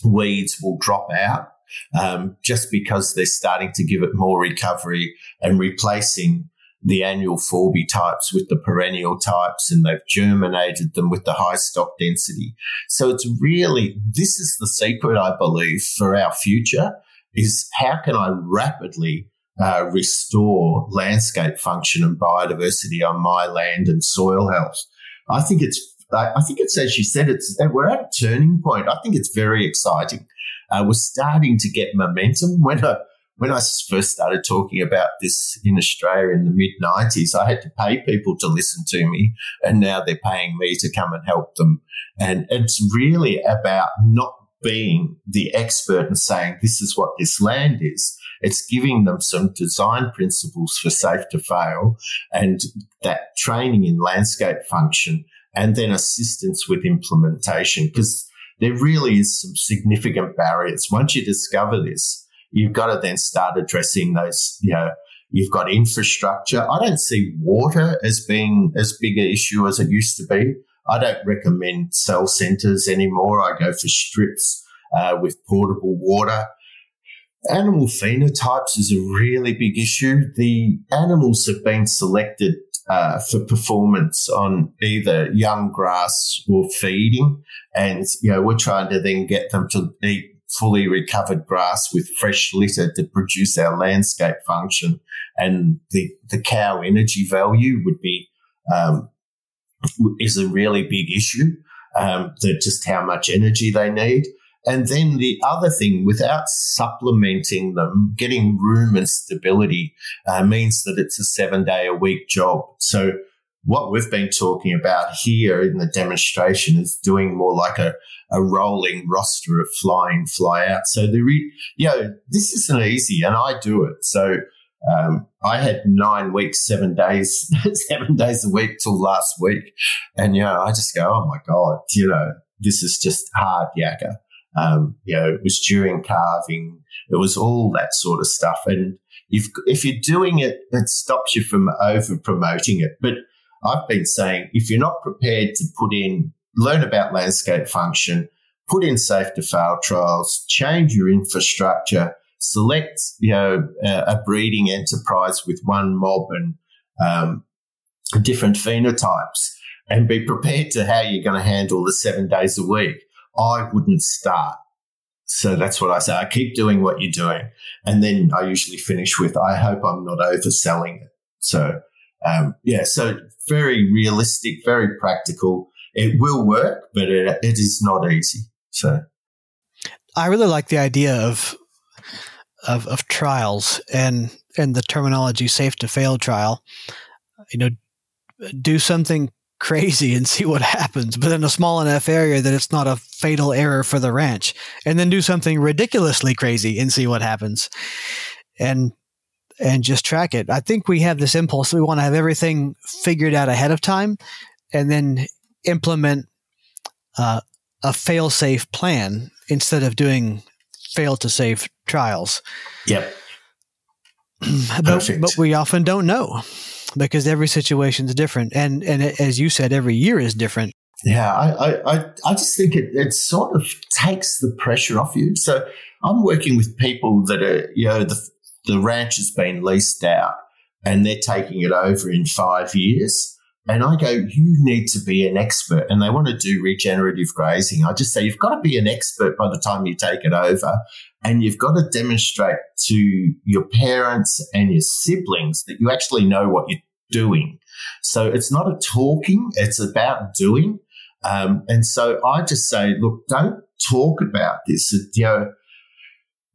weeds will drop out um, just because they're starting to give it more recovery and replacing the annual forby types with the perennial types and they've germinated them with the high stock density. So it's really, this is the secret, I believe, for our future is how can I rapidly uh, restore landscape function and biodiversity on my land and soil health. I think it's, I think it's as you said, it's we're at a turning point. I think it's very exciting. Uh, we're starting to get momentum. When I when I first started talking about this in Australia in the mid '90s, I had to pay people to listen to me, and now they're paying me to come and help them. And it's really about not being the expert and saying this is what this land is it's giving them some design principles for safe to fail and that training in landscape function and then assistance with implementation because there really is some significant barriers. Once you discover this, you've got to then start addressing those, you know, you've got infrastructure. I don't see water as being as big an issue as it used to be. I don't recommend cell centres anymore. I go for strips uh, with portable water. Animal phenotypes is a really big issue. The animals have been selected uh, for performance on either young grass or feeding, and you know we're trying to then get them to eat fully recovered grass with fresh litter to produce our landscape function, and the the cow energy value would be um, is a really big issue. Um, that just how much energy they need. And then the other thing, without supplementing them, getting rumen stability uh, means that it's a seven day a week job. So what we've been talking about here in the demonstration is doing more like a, a rolling roster of fly in, fly out. So the, re, you know, this isn't easy and I do it. So, um, I had nine weeks, seven days, seven days a week till last week. And, you know, I just go, oh my God, you know, this is just hard yakka. Um, you know, it was during calving. It was all that sort of stuff. And if, if you're doing it, it stops you from over promoting it. But I've been saying if you're not prepared to put in, learn about landscape function, put in safe to fail trials, change your infrastructure, select, you know, a, a breeding enterprise with one mob and um, different phenotypes and be prepared to how you're going to handle the seven days a week. I wouldn't start. So that's what I say. I keep doing what you're doing. And then I usually finish with, I hope I'm not overselling it. So, um, yeah, so very realistic, very practical. It will work, but it, it is not easy. So I really like the idea of of, of trials and and the terminology safe to fail trial. You know, do something crazy and see what happens, but in a small enough area that it's not a fatal error for the ranch, and then do something ridiculously crazy and see what happens, and and just track it. I think we have this impulse we want to have everything figured out ahead of time, and then implement uh, a fail-safe plan instead of doing fail to safe trials. Yep. but, but we often don't know because every situation is different, and and as you said, every year is different. Yeah, I I, I just think it, it sort of takes the pressure off you. So I'm working with people that are you know the the ranch has been leased out and they're taking it over in five years. And I go, you need to be an expert. And they want to do regenerative grazing. I just say, you've got to be an expert by the time you take it over. And you've got to demonstrate to your parents and your siblings that you actually know what you're doing. So it's not a talking, it's about doing. Um, and so I just say, look, don't talk about this. You know,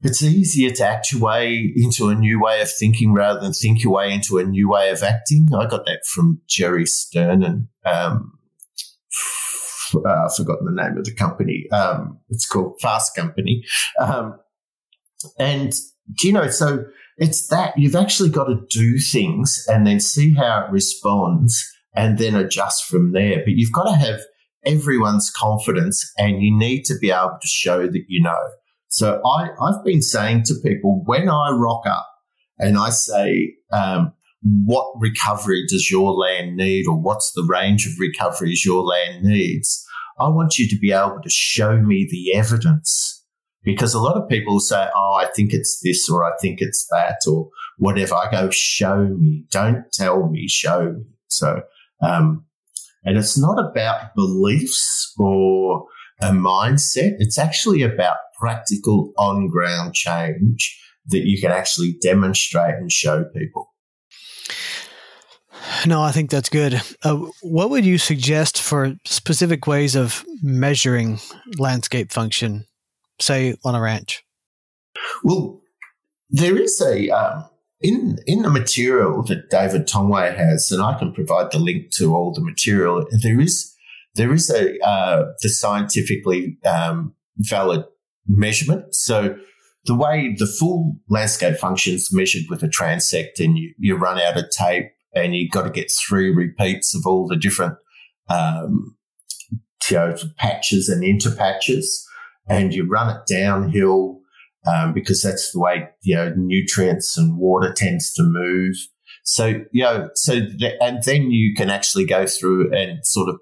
it's easier to act your way into a new way of thinking rather than think your way into a new way of acting. I got that from Jerry Stern and um, uh, I've forgotten the name of the company. Um, it's called Fast Company. Um, and you know, so it's that you've actually got to do things and then see how it responds and then adjust from there. But you've got to have everyone's confidence and you need to be able to show that you know. So I, I've been saying to people when I rock up and I say, um, what recovery does your land need or what's the range of recoveries your land needs? I want you to be able to show me the evidence because a lot of people say, Oh, I think it's this or I think it's that or whatever. I go, show me. Don't tell me, show me. So, um, and it's not about beliefs or a mindset. It's actually about practical on ground change that you can actually demonstrate and show people. No, I think that's good. Uh, what would you suggest for specific ways of measuring landscape function, say on a ranch? Well, there is a um, in in the material that David Tongway has, and I can provide the link to all the material. There is there is a uh, the scientifically um, valid measurement. So the way the full landscape functions measured with a transect, and you, you run out of tape, and you've got to get three repeats of all the different um, you know, patches and interpatches, and you run it downhill um, because that's the way you know nutrients and water tends to move. So you know, so and then you can actually go through and sort of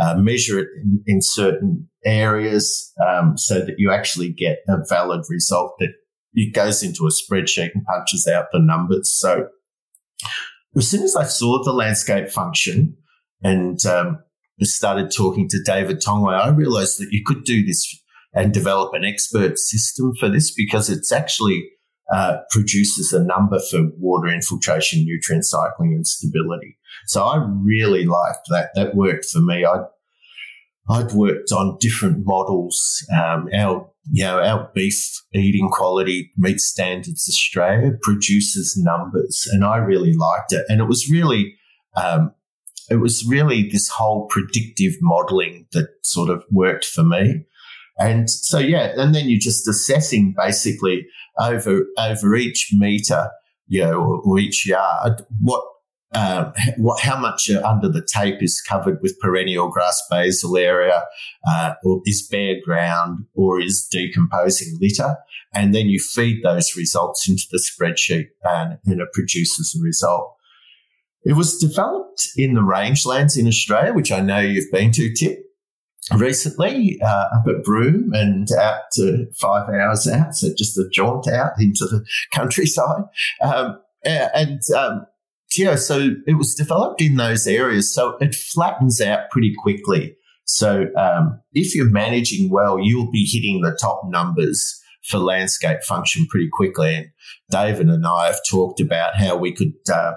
uh, measure it in, in certain areas um, so that you actually get a valid result that it goes into a spreadsheet and punches out the numbers. So as soon as I saw the landscape function and um, started talking to David Tongway, I realized that you could do this and develop an expert system for this because it's actually uh, produces a number for water infiltration, nutrient cycling, and stability. So I really liked that. That worked for me. I I'd worked on different models. Um, our, you know, our beef eating quality meat standards Australia produces numbers, and I really liked it. And it was really um, it was really this whole predictive modeling that sort of worked for me. And so, yeah, and then you're just assessing basically over, over each meter, you know, or, or each yard, what, um, what, how much under the tape is covered with perennial grass basal area, uh, or is bare ground or is decomposing litter. And then you feed those results into the spreadsheet and, and it produces a result. It was developed in the rangelands in Australia, which I know you've been to, Tip, recently uh, up at Broome and out to five hours out, so just a jaunt out into the countryside. Um, and um, yeah, so it was developed in those areas, so it flattens out pretty quickly. So um, if you're managing well, you'll be hitting the top numbers for landscape function pretty quickly. And David and I have talked about how we could uh,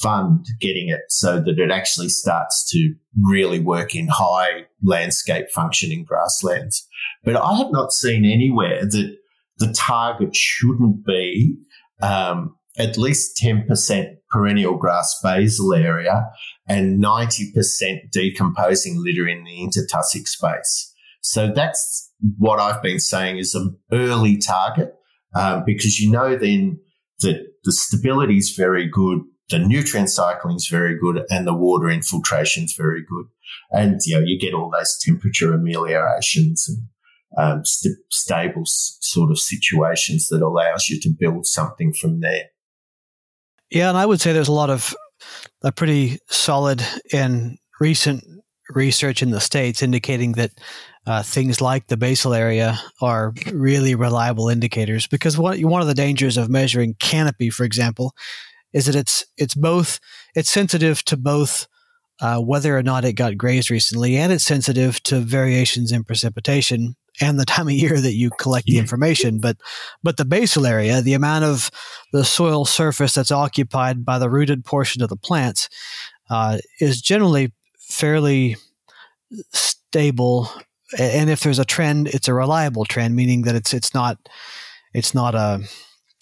fund getting it so that it actually starts to really work in high landscape functioning grasslands. But I have not seen anywhere that the target shouldn't be um, at least 10% perennial grass basal area and 90% decomposing litter in the intertussock space. So that's what I've been saying is an early target um, because you know then that the stability is very good the nutrient cycling is very good and the water infiltration is very good. And, you know, you get all those temperature ameliorations and um, st- stable s- sort of situations that allows you to build something from there. Yeah, and I would say there's a lot of a pretty solid and recent research in the states indicating that uh, things like the basal area are really reliable indicators because one, one of the dangers of measuring canopy, for example, is that it's it's both it's sensitive to both uh, whether or not it got grazed recently, and it's sensitive to variations in precipitation and the time of year that you collect the information. But but the basal area, the amount of the soil surface that's occupied by the rooted portion of the plants, uh, is generally fairly stable. And if there's a trend, it's a reliable trend, meaning that it's it's not it's not a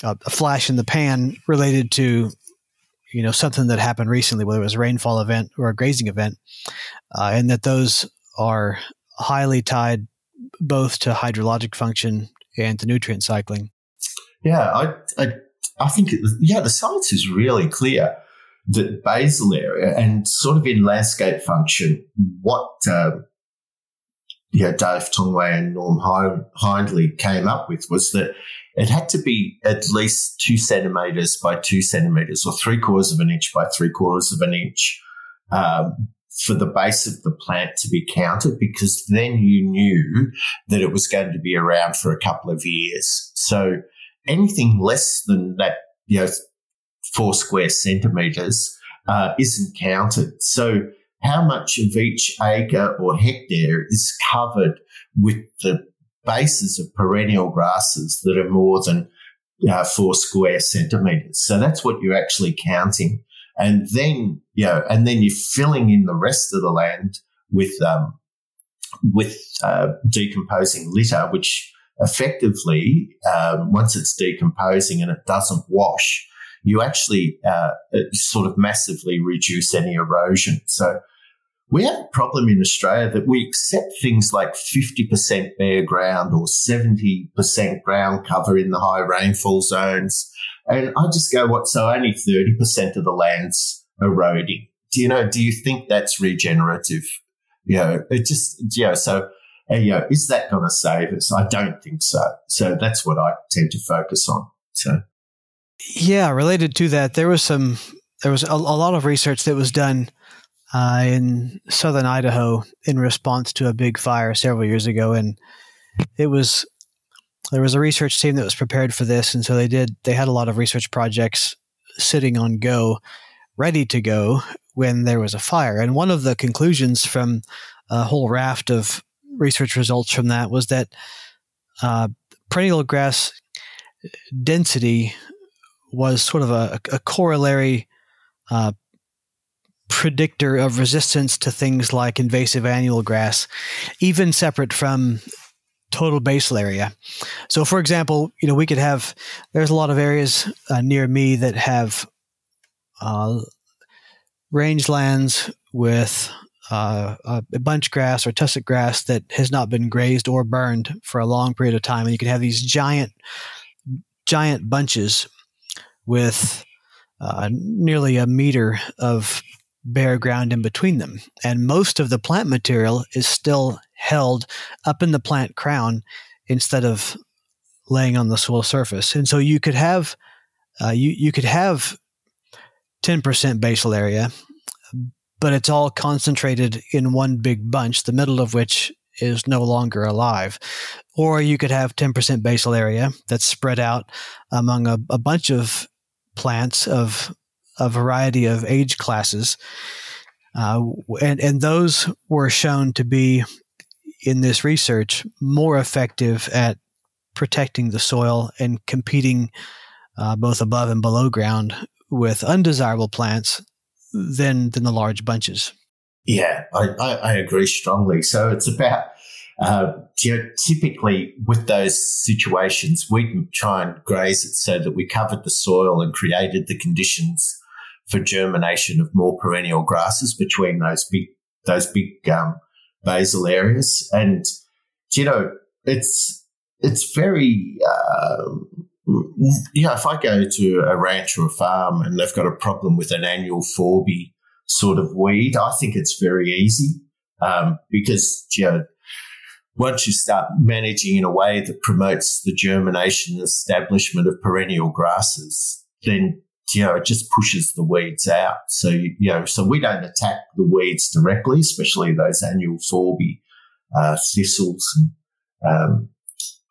a, flash in the pan related to you know something that happened recently, whether it was a rainfall event or a grazing event, uh, and that those are highly tied both to hydrologic function and to nutrient cycling. Yeah, I, I, I think yeah, the science is really clear that basal area and sort of in landscape function, what uh, yeah, Dave Tongway and Norm Hindley came up with was that it had to be at least two centimeters by two centimeters or three quarters of an inch by three quarters of an inch um, for the base of the plant to be counted because then you knew that it was going to be around for a couple of years. So anything less than that, you know, four square centimeters uh, isn't counted. So how much of each acre or hectare is covered with the bases of perennial grasses that are more than uh, four square centimeters. So that's what you're actually counting. And then, you know, and then you're filling in the rest of the land with, um, with, uh, decomposing litter, which effectively, um, once it's decomposing and it doesn't wash, you actually, uh, sort of massively reduce any erosion. So we have a problem in Australia that we accept things like 50% bare ground or 70% ground cover in the high rainfall zones. And I just go, what? So only 30% of the land's eroding. Do you know, do you think that's regenerative? You know, it just, you know, so, you know, is that going to save us? I don't think so. So that's what I tend to focus on. So. Yeah, related to that, there was some, there was a, a lot of research that was done uh, in southern Idaho in response to a big fire several years ago, and it was there was a research team that was prepared for this, and so they did they had a lot of research projects sitting on go, ready to go when there was a fire. And one of the conclusions from a whole raft of research results from that was that uh, perennial grass density was sort of a, a corollary uh, predictor of resistance to things like invasive annual grass, even separate from total basal area. So, for example, you know, we could have, there's a lot of areas uh, near me that have uh, rangelands with uh, a bunch grass or tussock grass that has not been grazed or burned for a long period of time, and you can have these giant, giant bunches with uh, nearly a meter of bare ground in between them, and most of the plant material is still held up in the plant crown instead of laying on the soil surface, and so you could have uh, you you could have 10% basal area, but it's all concentrated in one big bunch, the middle of which is no longer alive. Or you could have 10% basal area that's spread out among a, a bunch of plants of a variety of age classes. Uh, and, and those were shown to be, in this research, more effective at protecting the soil and competing uh, both above and below ground with undesirable plants than than the large bunches. Yeah, I, I, agree strongly. So it's about uh, you know, typically with those situations, we try and graze it so that we covered the soil and created the conditions for germination of more perennial grasses between those big those big um, basal areas. And you know, it's it's very uh, yeah, if I go to a ranch or a farm and they've got a problem with an annual forby sort of weed, I think it's very easy um, because you know, once you start managing in a way that promotes the germination and establishment of perennial grasses, then you know it just pushes the weeds out. So you know, so we don't attack the weeds directly, especially those annual forby uh, thistles and um,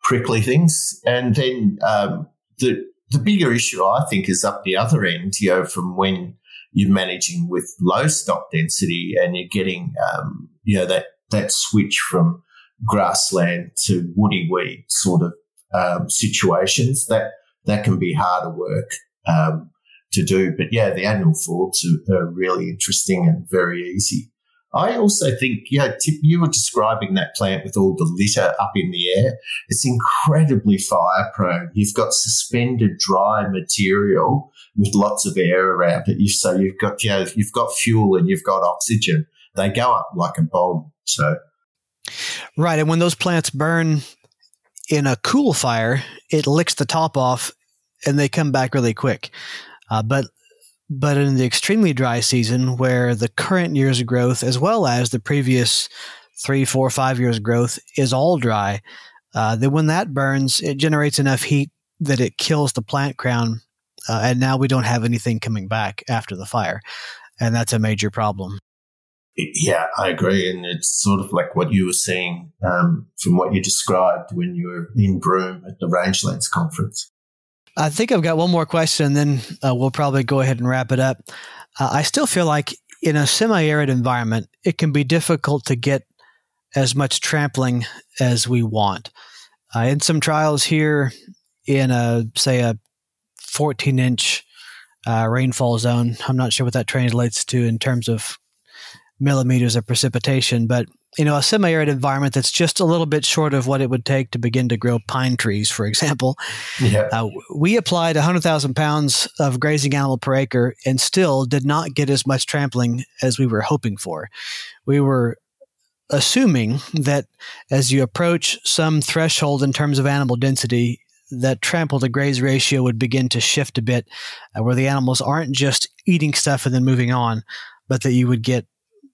prickly things. And then um, the the bigger issue, I think, is up the other end. You know, from when you're managing with low stock density and you're getting, um, you know, that that switch from grassland to woody weed sort of um, situations. That that can be harder work um, to do. But yeah, the annual forbs are, are really interesting and very easy. I also think, yeah, Tip, you were describing that plant with all the litter up in the air. It's incredibly fire prone. You've got suspended dry material with lots of air around it. You, so you've got, know, you've got fuel and you've got oxygen. They go up like a bomb. So. Right. And when those plants burn in a cool fire, it licks the top off and they come back really quick. Uh, but but in the extremely dry season, where the current year's growth, as well as the previous three, four, five years' growth, is all dry, uh, then when that burns, it generates enough heat that it kills the plant crown. Uh, and now we don't have anything coming back after the fire. And that's a major problem. Yeah, I agree. And it's sort of like what you were saying um, from what you described when you were in Broome at the Rangelands conference. I think I've got one more question, and then uh, we'll probably go ahead and wrap it up. Uh, I still feel like in a semi arid environment, it can be difficult to get as much trampling as we want. Uh, in some trials here, in a say a 14 inch uh, rainfall zone, I'm not sure what that translates to in terms of millimeters of precipitation, but you know, a semi-arid environment that's just a little bit short of what it would take to begin to grow pine trees, for example. Yeah. Uh, we applied 100,000 pounds of grazing animal per acre and still did not get as much trampling as we were hoping for. We were assuming that as you approach some threshold in terms of animal density, that trample to graze ratio would begin to shift a bit, uh, where the animals aren't just eating stuff and then moving on, but that you would get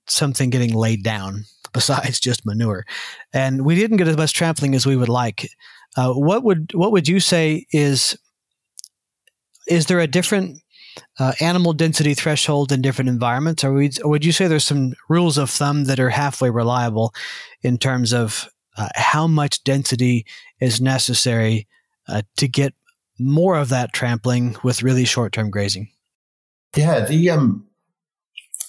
something getting laid down besides just manure. And we didn't get as much trampling as we would like. Uh, what would what would you say is is there a different uh, animal density threshold in different environments, or, we, or, would you say there's some rules of thumb that are halfway reliable in terms of uh, how much density is necessary uh, to get more of that trampling with really short-term grazing? Yeah, the um,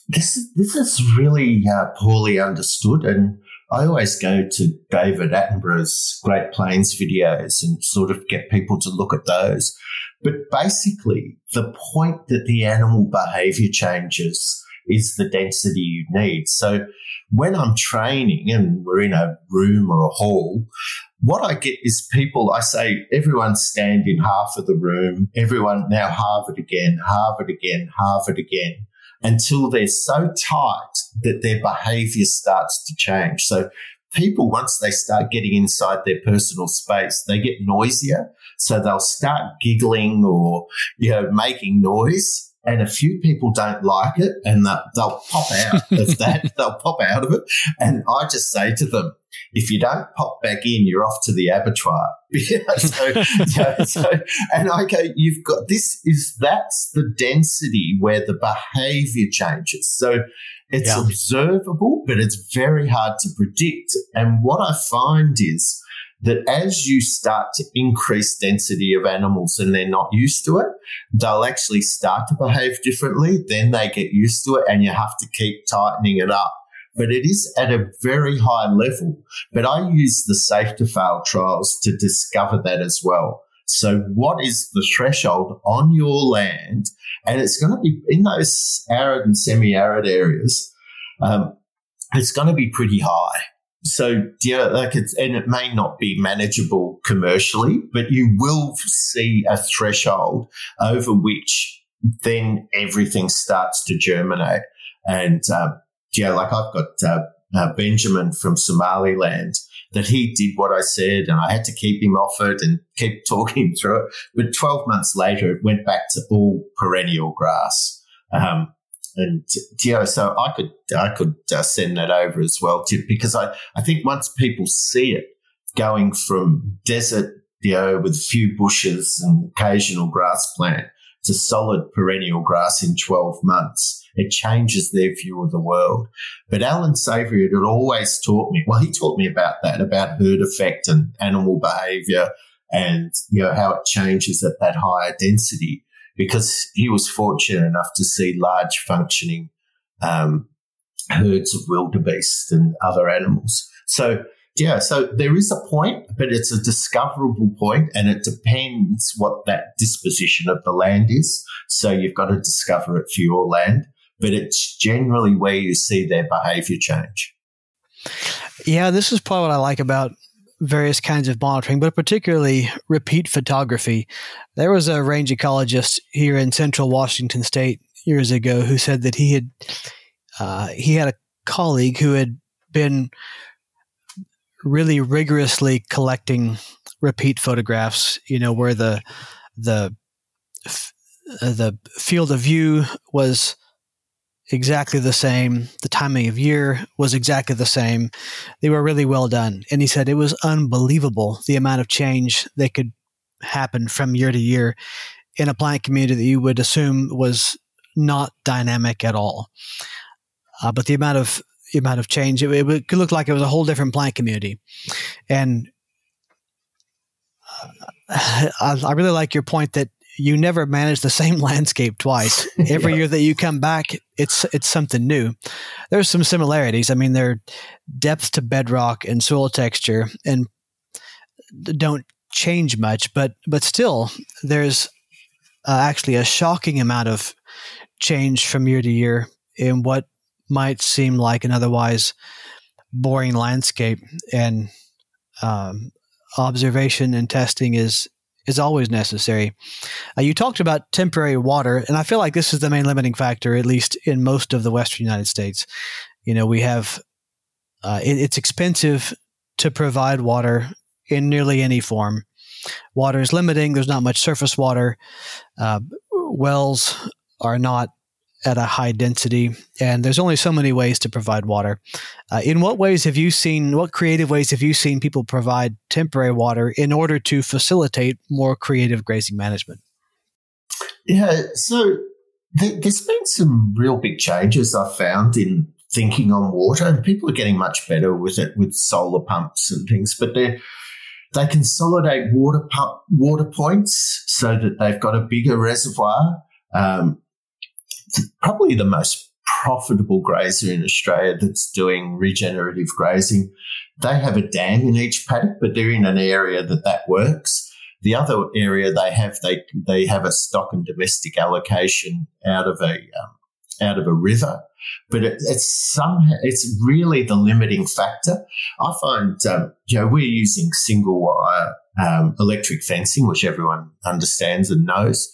this this is really uh, poorly understood, and I always go to David Attenborough's Great Plains videos and sort of get people to look at those. But basically, the point that the animal behavior changes is the density you need. So when I'm training and we're in a room or a hall, what I get is people, I say, everyone stand in half of the room, everyone now halve it again, halve it again, halve it again until they're so tight that their behavior starts to change. So people, once they start getting inside their personal space, they get noisier. So they'll start giggling or, you know, making noise and a few people don't like it and they'll pop out of that. they'll pop out of it. And I just say to them, if you don't pop back in, you're off to the abattoir. so, so, so, and I go, you've got this is that's the density where the behavior changes. So it's yeah. observable, but it's very hard to predict. And what I find is that as you start to increase density of animals and they're not used to it, they'll actually start to behave differently. Then they get used to it and you have to keep tightening it up. But it is at a very high level. But I use the safe to fail trials to discover that as well. So what is the threshold on your land? And it's going to be in those arid and semi-arid areas. Um, it's going to be pretty high so yeah, like it's and it may not be manageable commercially, but you will see a threshold over which then everything starts to germinate. And um, yeah, like I've got uh, uh, Benjamin from Somaliland that he did what I said, and I had to keep him off it and keep talking through it. But twelve months later, it went back to all perennial grass. Um, and know, so I could I could uh, send that over as well too, because I I think once people see it going from desert, you know, with a few bushes and occasional grass plant to solid perennial grass in 12 months, it changes their view of the world. But Alan Savory had always taught me, well, he taught me about that, about herd effect and animal behavior and, you know, how it changes at that higher density because he was fortunate enough to see large functioning um, herds of wildebeest and other animals. So, yeah, so there is a point, but it's a discoverable point and it depends what that disposition of the land is. So you've got to discover it for your land, but it's generally where you see their behavior change. Yeah, this is probably what I like about various kinds of monitoring, but particularly repeat photography. There was a range ecologist here in central Washington state years ago who said that he had uh, he had a colleague who had been really rigorously collecting repeat photographs. You know where the the the field of view was exactly the same. The timing of year was exactly the same. They were really well done. And he said it was unbelievable the amount of change that could happen from year to year in a plant community that you would assume was not dynamic at all. Uh, but the amount of the amount of change, it, it, could look like it was a whole different plant community. And uh, I, I really like your point that you never manage the same landscape twice. Every yeah. year that you come back, it's it's something new. There's some similarities. I mean, there are depth to bedrock and soil texture and don't change much, but but still, there's uh, actually a shocking amount of change from year to year in what might seem like an otherwise boring landscape. And um, observation and testing is is always necessary. Uh, you talked about temporary water, and I feel like this is the main limiting factor, at least in most of the Western United States. You know, we have uh, it, it's expensive to provide water in nearly any form. Water is limiting. There's not much surface water. Uh, wells are not at a high density, and there's only so many ways to provide water. Uh, in what ways have you seen, what creative ways have you seen people provide temporary water in order to facilitate more creative grazing management? Yeah, so th- there's been some real big changes I've found in thinking on water, and people are getting much better with it with solar pumps and things, but they they consolidate water pump, water points so that they've got a bigger reservoir. Um, probably the most profitable grazer in Australia that's doing regenerative grazing. They have a dam in each paddock, but they're in an area that that works. The other area they have, they they have a stock and domestic allocation out of a um, out of a river, but it, it's some it's really the limiting factor. I find um, you know we're using single wire um, electric fencing, which everyone understands and knows,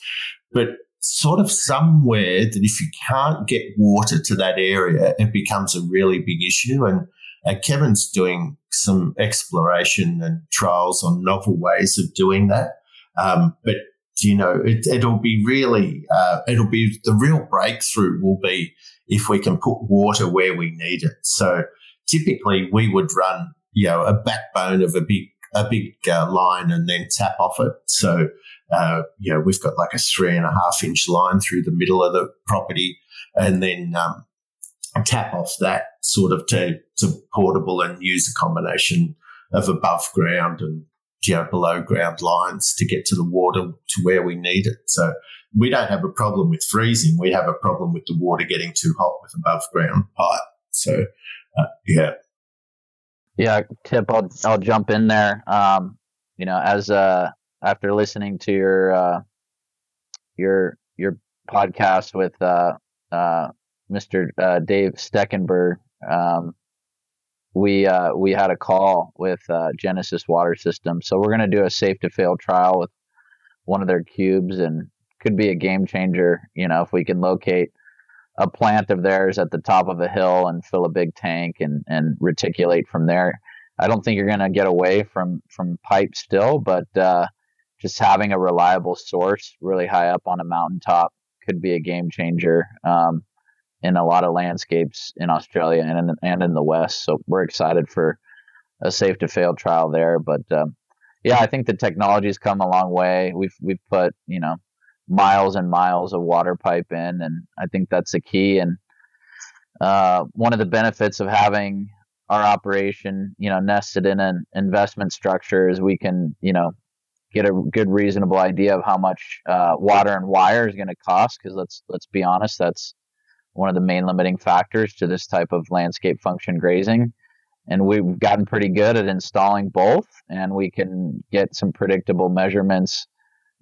but sort of somewhere that if you can't get water to that area, it becomes a really big issue. And uh, Kevin's doing some exploration and trials on novel ways of doing that. Um, but you know, it, will be really, uh, it'll be the real breakthrough will be if we can put water where we need it. So typically we would run, you know, a backbone of a big, a big uh, line and then tap off it. So, uh, you know, we've got like a three and a half inch line through the middle of the property and then, um, tap off that sort of to, to portable and use a combination of above ground and you know, below ground lines to get to the water to where we need it. So we don't have a problem with freezing. We have a problem with the water getting too hot with above ground pipe. So, uh, yeah. Yeah, Tip, I'll, I'll jump in there. Um, you know, as, uh, after listening to your, uh, your, your podcast with, uh, uh, Mr. Uh, Dave Steckenberg, um, we uh, we had a call with uh, Genesis Water System. So we're going to do a safe to fail trial with one of their cubes, and could be a game changer. You know, if we can locate a plant of theirs at the top of a hill and fill a big tank and and reticulate from there. I don't think you're going to get away from from pipe still, but uh, just having a reliable source really high up on a mountaintop could be a game changer. Um, in a lot of landscapes in Australia and in, and in the West. So we're excited for a safe to fail trial there. But um, yeah, I think the technology's come a long way. We've we've put you know miles and miles of water pipe in, and I think that's the key. And uh, one of the benefits of having our operation, you know, nested in an investment structure is we can, you know, get a good reasonable idea of how much uh, water and wire is going to cost. Because let's let's be honest, that's one of the main limiting factors to this type of landscape function grazing. And we've gotten pretty good at installing both, and we can get some predictable measurements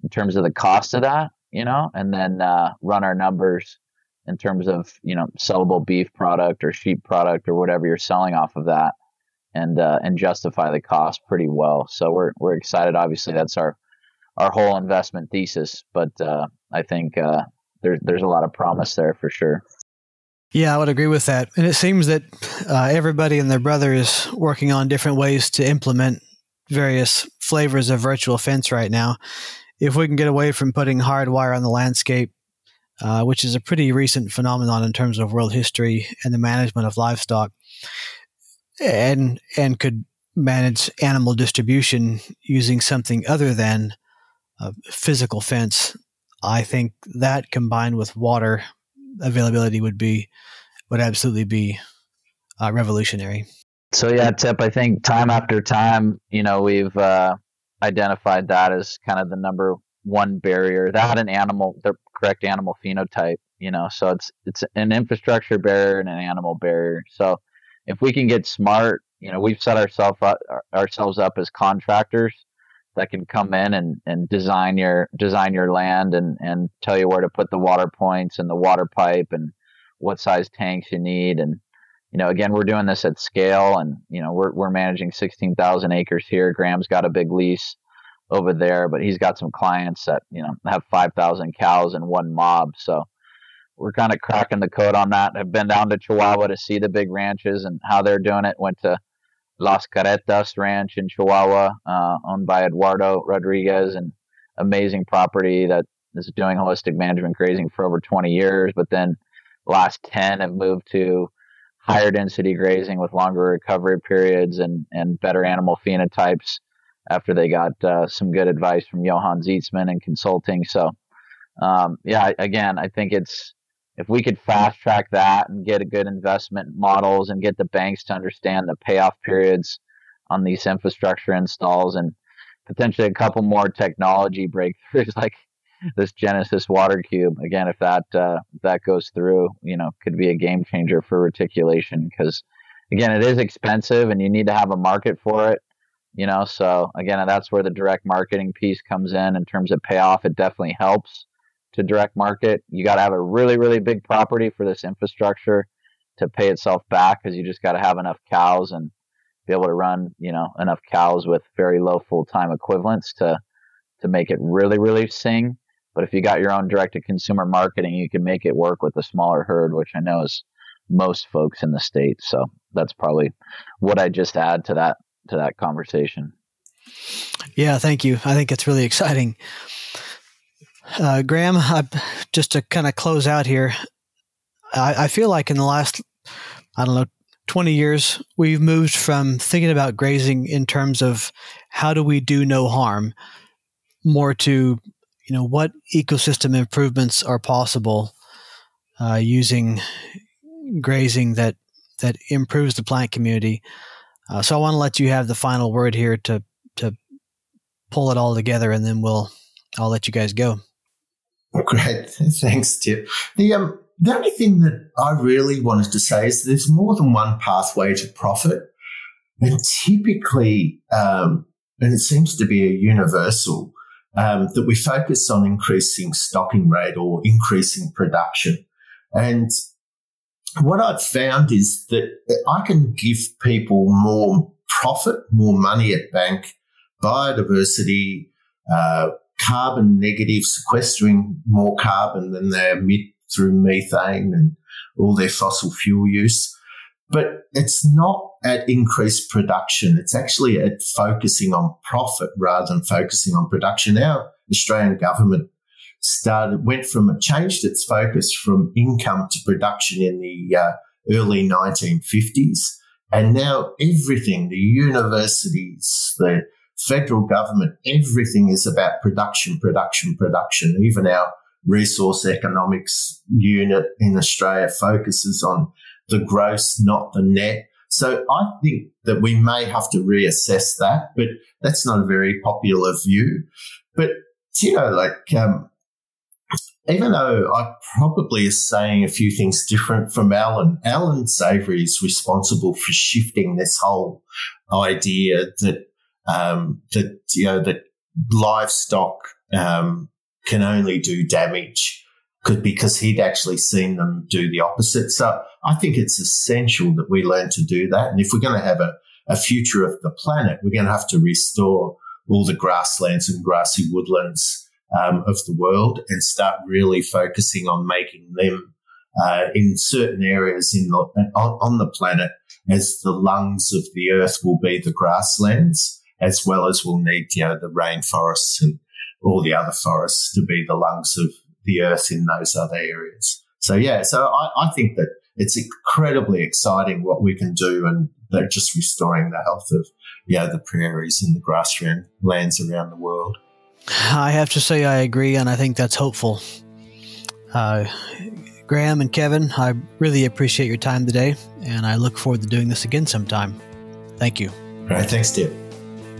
in terms of the cost of that, you know, and then uh, run our numbers in terms of you know sellable beef product or sheep product or whatever you're selling off of that, and uh, and justify the cost pretty well. So we're we're excited. Obviously, that's our our whole investment thesis, but uh, I think uh, there's there's a lot of promise there for sure. Yeah, I would agree with that. And it seems that uh, everybody and their brother is working on different ways to implement various flavors of virtual fence right now. If we can get away from putting hard wire on the landscape, uh, which is a pretty recent phenomenon in terms of world history and the management of livestock, and and could manage animal distribution using something other than a physical fence, I think that combined with water availability would be would absolutely be uh, revolutionary. So yeah, Tip. I think time after time, you know, we've uh, identified that as kind of the number one barrier. That an animal, the correct animal phenotype. You know, so it's it's an infrastructure barrier and an animal barrier. So if we can get smart, you know, we've set ourselves up, ourselves up as contractors that can come in and, and design your design your land and, and tell you where to put the water points and the water pipe and what size tanks you need. And you know again we're doing this at scale and you know we're we're managing 16,000 acres here. Graeme's got a big lease over there but he's got some clients that you know have 5,000 cows in one mob. So we're kind of cracking the code on that. I've been down to Chihuahua to see the big ranches and how they're doing it. Went to Las Carretas Ranch in Chihuahua, uh, owned by Eduardo Rodriguez, and amazing property that is doing holistic management grazing for over 20 years. But then last 10 have moved to higher density grazing with longer recovery periods and, and better animal phenotypes after they got uh, some good advice from Johann Zietsman and consulting. So, um, yeah, again, I think it's if we could fast track that and get a good investment models and get the banks to understand the payoff periods on these infrastructure installs and potentially a couple more technology breakthroughs like this Genesis water cube again if that uh, if that goes through you know could be a game changer for reticulation because again it is expensive and you need to have a market for it you know so again that's where the direct marketing piece comes in in terms of payoff. It definitely helps to direct market. You got to have a really, really big property for this infrastructure to pay itself back because you just got to have enough cows and be able to run, you know, enough cows with very low full time equivalents to to make it really, really sing. But if you got your own direct to consumer marketing, you can make it work with a smaller herd, which I know is most folks in the state. So that's probably what I just add to that to that conversation. Yeah, thank you. I think it's really exciting. Uh, Graeme, I, just to kind of close out here, I, I feel like in the last, I don't know, 20 years, we've moved from thinking about grazing in terms of how do we do no harm more to, you know, what ecosystem improvements are possible uh, using grazing that that improves the plant community. Uh, so I want to let you have the final word here to to pull it all together, and then we'll I'll let you guys go. Great, thanks, Tip. The um, the only thing that I really wanted to say is that there's more than one pathway to profit, and typically, um, and it seems to be a universal um, that we focus on increasing stocking rate or increasing production, and what I've found is that I can give people more profit, more money at bank, biodiversity, uh, carbon negative, sequestering more carbon than they emit through methane and all their fossil fuel use. But it's not at increased production. It's actually at focusing on profit rather than focusing on production. Our Australian government started went from changed its focus from income to production in the uh, early 1950s, and now everything the universities, the federal government, everything is about production, production, production. Even our resource economics unit in Australia focuses on the gross, not the net. So I think that we may have to reassess that, but that's not a very popular view. But you know, like um, even though I probably is saying a few things different from Alan, Alan Savory is responsible for shifting this whole idea that um, that you know that livestock um, can only do damage because he'd actually seen them do the opposite. So I think it's essential that we learn to do that. And if we're going to have a, a future of the planet, we're going to have to restore all the grasslands and grassy woodlands um, of the world and start really focusing on making them uh, in certain areas in the, on, on the planet as the lungs of the earth will be the grasslands as well as we'll need you know the rainforests and all the other forests to be the lungs of the earth in those other areas. So yeah, so I, I think that it's incredibly exciting what we can do and they're just restoring the health of yeah the prairies and the grassland lands around the world. I have to say I agree, and I think that's hopeful. Uh, Graeme and Kevin, I really appreciate your time today, and I look forward to doing this again sometime. Thank you. All right. Thanks, Tip.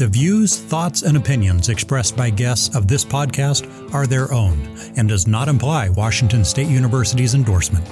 The views, thoughts, and opinions expressed by guests of this podcast are their own and does not imply Washington State University's endorsement.